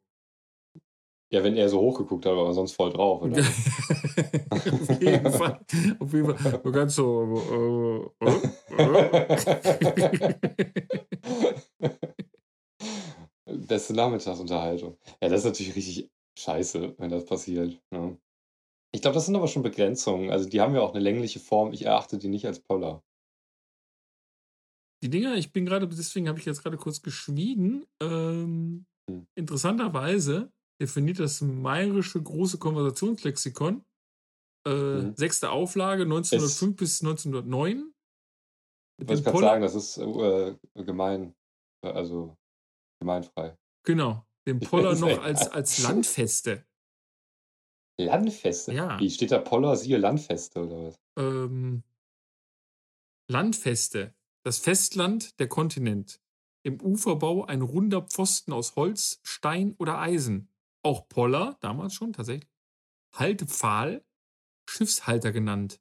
ja, wenn er so hochgeguckt hat, war er sonst voll drauf. Oder? <laughs> auf jeden Fall. Auf jeden Fall. So ganz so. Äh, äh, äh. <laughs> Beste Nachmittagsunterhaltung. Ja, das ist natürlich richtig scheiße, wenn das passiert. Ne? Ich glaube, das sind aber schon Begrenzungen. Also die haben ja auch eine längliche Form. Ich erachte die nicht als Poller. Die Dinger, ich bin gerade, deswegen habe ich jetzt gerade kurz geschwiegen. Ähm, Hm. interessanterweise definiert das Mayerische Große Konversationslexikon, äh, Mhm. sechste Auflage, 1905 bis 1909. Ich wollte gerade sagen, das ist äh, gemein. äh, Also gemeinfrei. Genau, den Poller noch als, als Landfeste. Landfeste? Ja. Wie steht da Poller, siehe Landfeste oder was? ähm, Landfeste. Das Festland, der Kontinent. Im Uferbau ein runder Pfosten aus Holz, Stein oder Eisen. Auch Poller, damals schon tatsächlich. Haltepfahl, Schiffshalter genannt.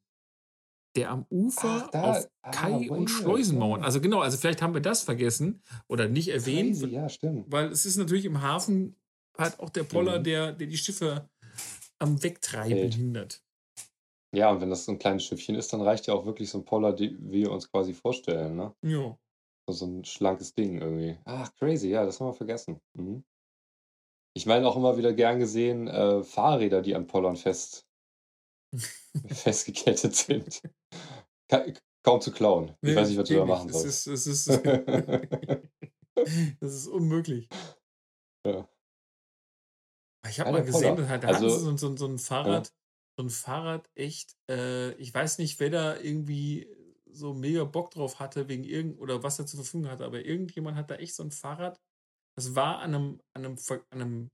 Der am Ufer Ach, da- auf ah, Kai- und weird, Schleusenmauern. Also genau, also vielleicht haben wir das vergessen oder nicht erwähnt, Crazy, ja, stimmt. weil es ist natürlich im Hafen halt auch der Poller, Mhm. der, der die Schiffe am Wegtreiben Hält. hindert. Ja, und wenn das so ein kleines Schiffchen ist, dann reicht ja auch wirklich so ein Poller, die wir uns quasi vorstellen, ne? Ja. So- So ein schlankes Ding irgendwie. Ach, crazy, ja, das haben wir vergessen. Mhm. Ich meine auch immer wieder gern gesehen, äh, Fahrräder, die an Pollern fest, <laughs> festgekettet sind. Ka kaum zu klauen. Ich Nee, weiß nicht, was du da machen Es sollst. ist, es <laughs> ist, <laughs> das ist unmöglich. Ja. Ich habe Ja, mal gesehen, da, da Also- so, so, so ein Fahrrad, so ein Fahrrad echt, äh, ich weiß nicht, wer da irgendwie so mega Bock drauf hatte, wegen irgend oder was er zur Verfügung hatte, aber irgendjemand hat da echt so ein Fahrrad, das war an einem, an einem, an einem,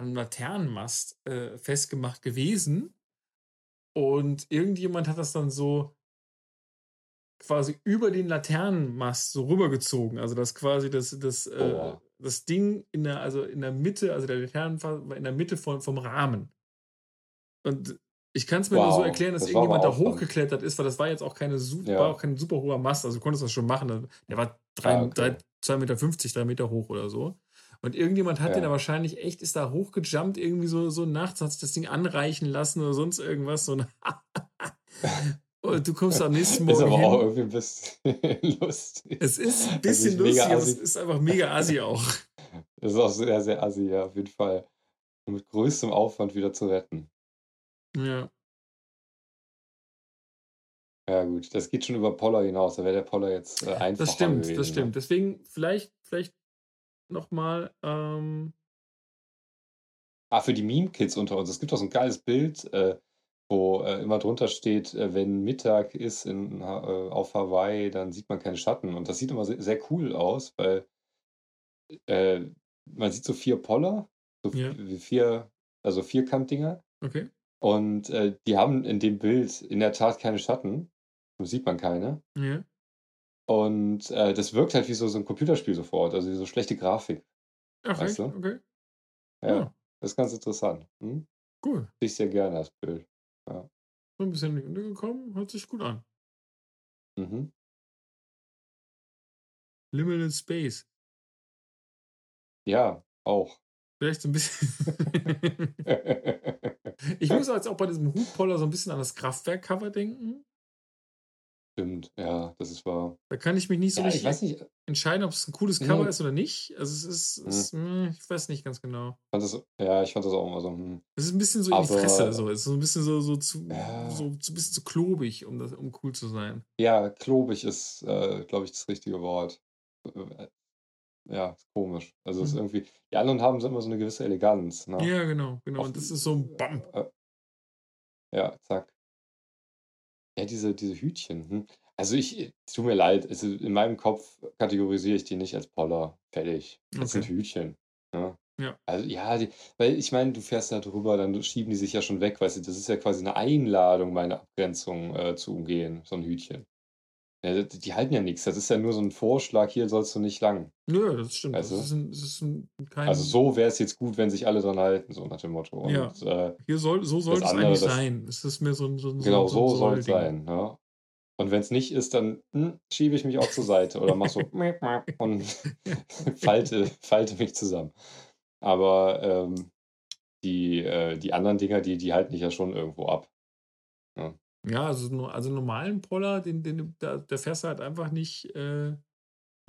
an einem Laternenmast äh, festgemacht gewesen. Und irgendjemand hat das dann so quasi über den Laternenmast so rübergezogen. Also das quasi das, das, äh, das Ding in der, also in der Mitte, also der Laternenmast war in der Mitte von, vom Rahmen. Und ich kann es mir nur so Wow, erklären, dass das irgendjemand da hochgeklettert ist, weil das war jetzt auch keine super, Ja. auch kein super hoher Mast. Also du konntest das schon machen. Der war drei, Ah, okay. drei, 2,50 Meter, 3 Meter hoch oder so. Und irgendjemand hat Ja. den da wahrscheinlich echt, ist da hochgejumpt, irgendwie so, so nachts, hat sich das Ding anreichen lassen oder sonst irgendwas. So ein <laughs> Und du kommst am nächsten Ist Morgen aber auch hin. irgendwie ein bisschen <laughs> lustig. Es ist ein Also bisschen ist mega lustig, aber es ist einfach mega assi auch. <laughs> Das ist auch sehr, sehr assi, ja, auf jeden Fall. Und mit größtem Aufwand wieder zu retten. Ja. Ja, gut, das geht schon über Poller hinaus. Da wäre der Poller jetzt äh, einfacher Das stimmt, gewesen. das ne? stimmt. Deswegen vielleicht, vielleicht nochmal, ähm, Ah, für die Meme-Kids unter uns. Es gibt auch so ein geiles Bild, äh, wo äh, immer drunter steht, äh, wenn Mittag ist in, äh, auf Hawaii, dann sieht man keine Schatten. Und das sieht immer sehr, sehr cool aus, weil äh, man sieht so vier Poller, so Ja. vi- vier, also Vierkantdinger. Okay. Und äh, die haben in dem Bild in der Tat keine Schatten. So sieht man keine. Ja. Und äh, das wirkt halt wie so, so ein Computerspiel sofort, also wie so schlechte Grafik. Ach, Weißt echt? du? Okay. Ja, Ja. das ist ganz interessant. Hm? Cool. Sehe ich sehr gerne, das Bild. So ein bisschen nicht untergekommen. Hört sich gut an. Mhm. Limited Space. Ja, auch. Vielleicht so ein bisschen. <laughs> <laughs> ich muss jetzt auch bei diesem Hutpoller so ein bisschen an das Kraftwerk-Cover denken. Stimmt, ja, das ist wahr. Da kann ich mich nicht so Ja, ich richtig nicht, ich entscheiden, ob es ein cooles Cover Mhm. ist oder nicht. Also es ist, Mhm. es, hm, ich weiß nicht ganz genau. das, ja, ich fand das auch immer so. Hm. Es ist ein bisschen so in die Aber- Fresse, so. Es ist so ein bisschen so, so zu, Ja. so, ein bisschen zu klobig, um das, um cool zu sein. Ja, klobig ist, äh, glaube ich, das richtige Wort. Äh, Ja, ist komisch. Also es ist Mhm. irgendwie, die anderen haben so immer so eine gewisse Eleganz. Ne? Ja, genau, genau. Auf- Und das ist so ein Bam. Äh, Ja, zack. Ja, diese, diese Hütchen. Hm. Also ich, es tut mir leid, also in meinem Kopf kategorisiere ich die nicht als Poller. Fertig. Das sind Okay. Hütchen. Ne? Ja. Also ja, die, weil ich meine, du fährst da drüber, dann schieben die sich ja schon weg, weißt du, das ist ja quasi eine Einladung, meine Abgrenzung äh, zu umgehen, so ein Hütchen. Ja, die, die halten ja nichts, das ist ja nur so ein Vorschlag, hier sollst du nicht lang. Nö, das stimmt. Also? Das ist, ein, das ist ein, kein. Also so wäre es jetzt gut, wenn sich alle dran halten, so nach dem Motto. Und Ja. äh, Hier soll, so sollte es andere, eigentlich das- sein. Es ist mehr so ein, so ein, Genau, so, so soll es sein. Ja. Und wenn es nicht ist, dann hm, schiebe ich mich auch zur Seite oder mach so <laughs> und <laughs> falte, falte mich zusammen. Aber ähm, die, äh, die anderen Dinger, die, die halten dich ja schon irgendwo ab. Ja, also, also normalen Poller, den, den, da, der fährst du halt einfach nicht, äh,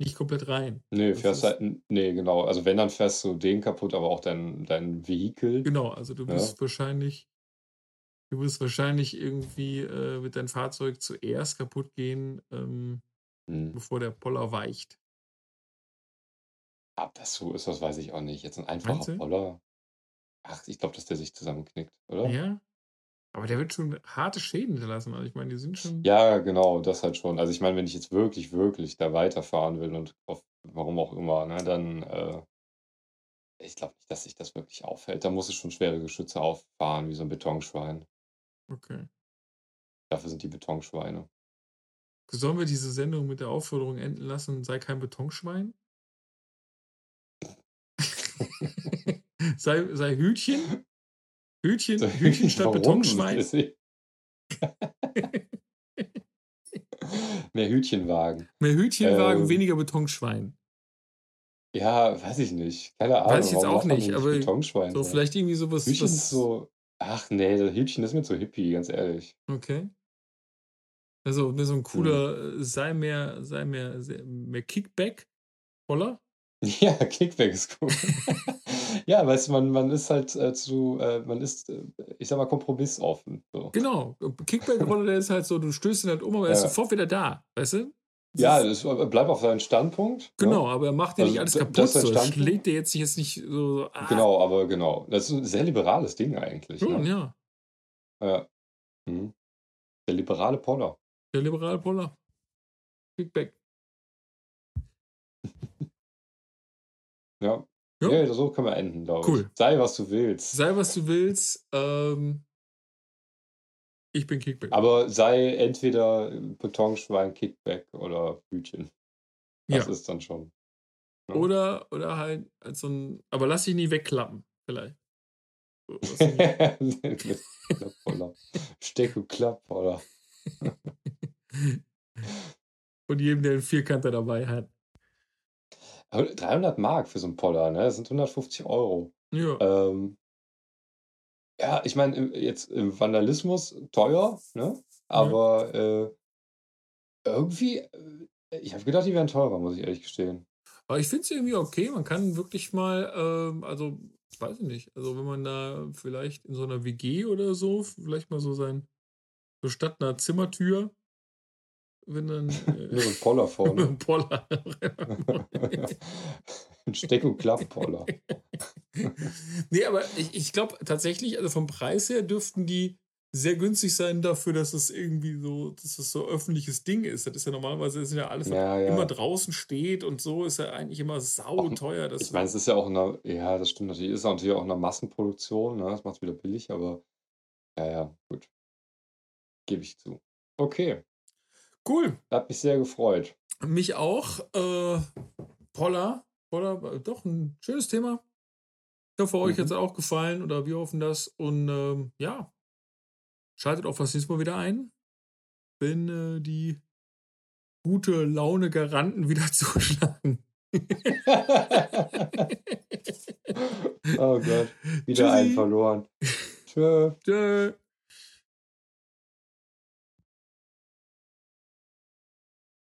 nicht komplett rein. Nee, Das fährst halt, nee, genau. Also wenn, dann fährst du den kaputt, aber auch dein, dein Vehikel. Genau, also du Ja. wirst wahrscheinlich, du wirst wahrscheinlich irgendwie äh, mit deinem Fahrzeug zuerst kaputt gehen, ähm, Hm. bevor der Poller weicht. Ob das so ist, das weiß ich auch nicht. Jetzt ein einfacher? Poller. Ach, ich glaube, dass der sich zusammenknickt, oder? Ja. Aber der wird schon harte Schäden hinterlassen. Also ich meine, die sind schon. Ja, genau, das halt schon. Also ich meine, wenn ich jetzt wirklich, wirklich da weiterfahren will und auf warum auch immer, ne, dann äh, ich glaube nicht, dass sich das wirklich aufhält. Da muss es schon schwere Geschütze auffahren, wie so ein Betonschwein. Okay. Dafür sind die Betonschweine. Sollen wir diese Sendung mit der Aufforderung enden lassen, sei kein Betonschwein? <laughs> sei, sei Hütchen? Hütchen, Hütchen statt? Betonschwein? Mehr Hütchenwagen. Mehr Hütchenwagen, Ähm, weniger Betonschwein. Ja, weiß ich nicht. Keine Ahnung. Weiß ich jetzt auch nicht, aber Betonschwein So, vielleicht irgendwie sowas. Hütchen was, ist so. Ach nee, das Hütchen ist mir zu hippie, ganz ehrlich. Okay. Also, Hm. so ein cooler, äh, sei mehr, sei mehr, mehr Kickback-Roller. <laughs> Ja, Kickback ist cool. Ja, weißt du, man, man ist halt äh, zu, äh, man ist, äh, ich sag mal, kompromissoffen. So. Genau. Kickback-Roller, der ist halt so, du stößt ihn halt um, aber er ist Ja. sofort wieder da. Weißt du? Das Ja, das, bleib auf seinem Standpunkt. Genau, Ne? aber er macht ja Also, nicht alles kaputt. So. Er schlägt dir jetzt nicht, jetzt nicht so. so ah, Genau, aber genau. Das ist ein sehr liberales Ding eigentlich. Schon, Ne? ja. Ja. Mhm. Der liberale Poller. Der liberale Poller. Kickback. <laughs> Ja. Ja. Ja, so können wir enden, glaube Cool. ich. Sei, was du willst. Sei, was du willst. Ähm, ich bin Kickback. Aber sei entweder Betonschwein, Kickback oder Hütchen. Das ja. ist dann schon. ne? Oder, oder halt als so ein. Aber lass dich nie wegklappen, vielleicht. <laughs> Steck und Klapppoller. Von <laughs> jedem, der einen Vierkanter dabei hat. Aber 300 Mark für so einen Poller, ne? Das sind 150 Euro. Ja. Ähm, ja, ich meine, jetzt im Vandalismus teuer, ne? Aber äh, irgendwie, äh, ich habe gedacht, die wären teurer, muss ich ehrlich gestehen. Aber ich finde es irgendwie okay. Man kann wirklich mal, ähm, also, weiß ich nicht, also wenn man da vielleicht in so einer WG oder so, vielleicht mal so sein, so statt einer Zimmertür, wenn dann. <laughs> Äh, ein Poller <laughs> vorne. Poller. <laughs> Ein Steck- und Klapp-Poller. nee, aber ich, ich glaube tatsächlich, also vom Preis her dürften die sehr günstig sein dafür, dass es irgendwie so, dass es so öffentliches Ding ist. Das ist ja normalerweise ist ja alles, was Ja, ja. immer draußen steht und so, ist ja eigentlich immer sau teuer. Das Ich meine, es ist ja auch eine, ja, das stimmt natürlich, ist natürlich auch eine Massenproduktion, ne? Das macht es wieder billig, aber ja, ja, gut. Gebe ich zu. Okay, cool. hat mich sehr gefreut. Mich auch. Äh, Poller. Poller, doch ein schönes Thema. Ich hoffe, euch Mhm. hat es auch gefallen oder wir hoffen das. Und ähm, ja, schaltet auch das nächste Mal wieder ein, wenn äh, die gute Laune Garanten <laughs> wieder zuschlagen. <laughs> oh Gott, wieder einen Tschüssi. verloren. Tschö. Tschö.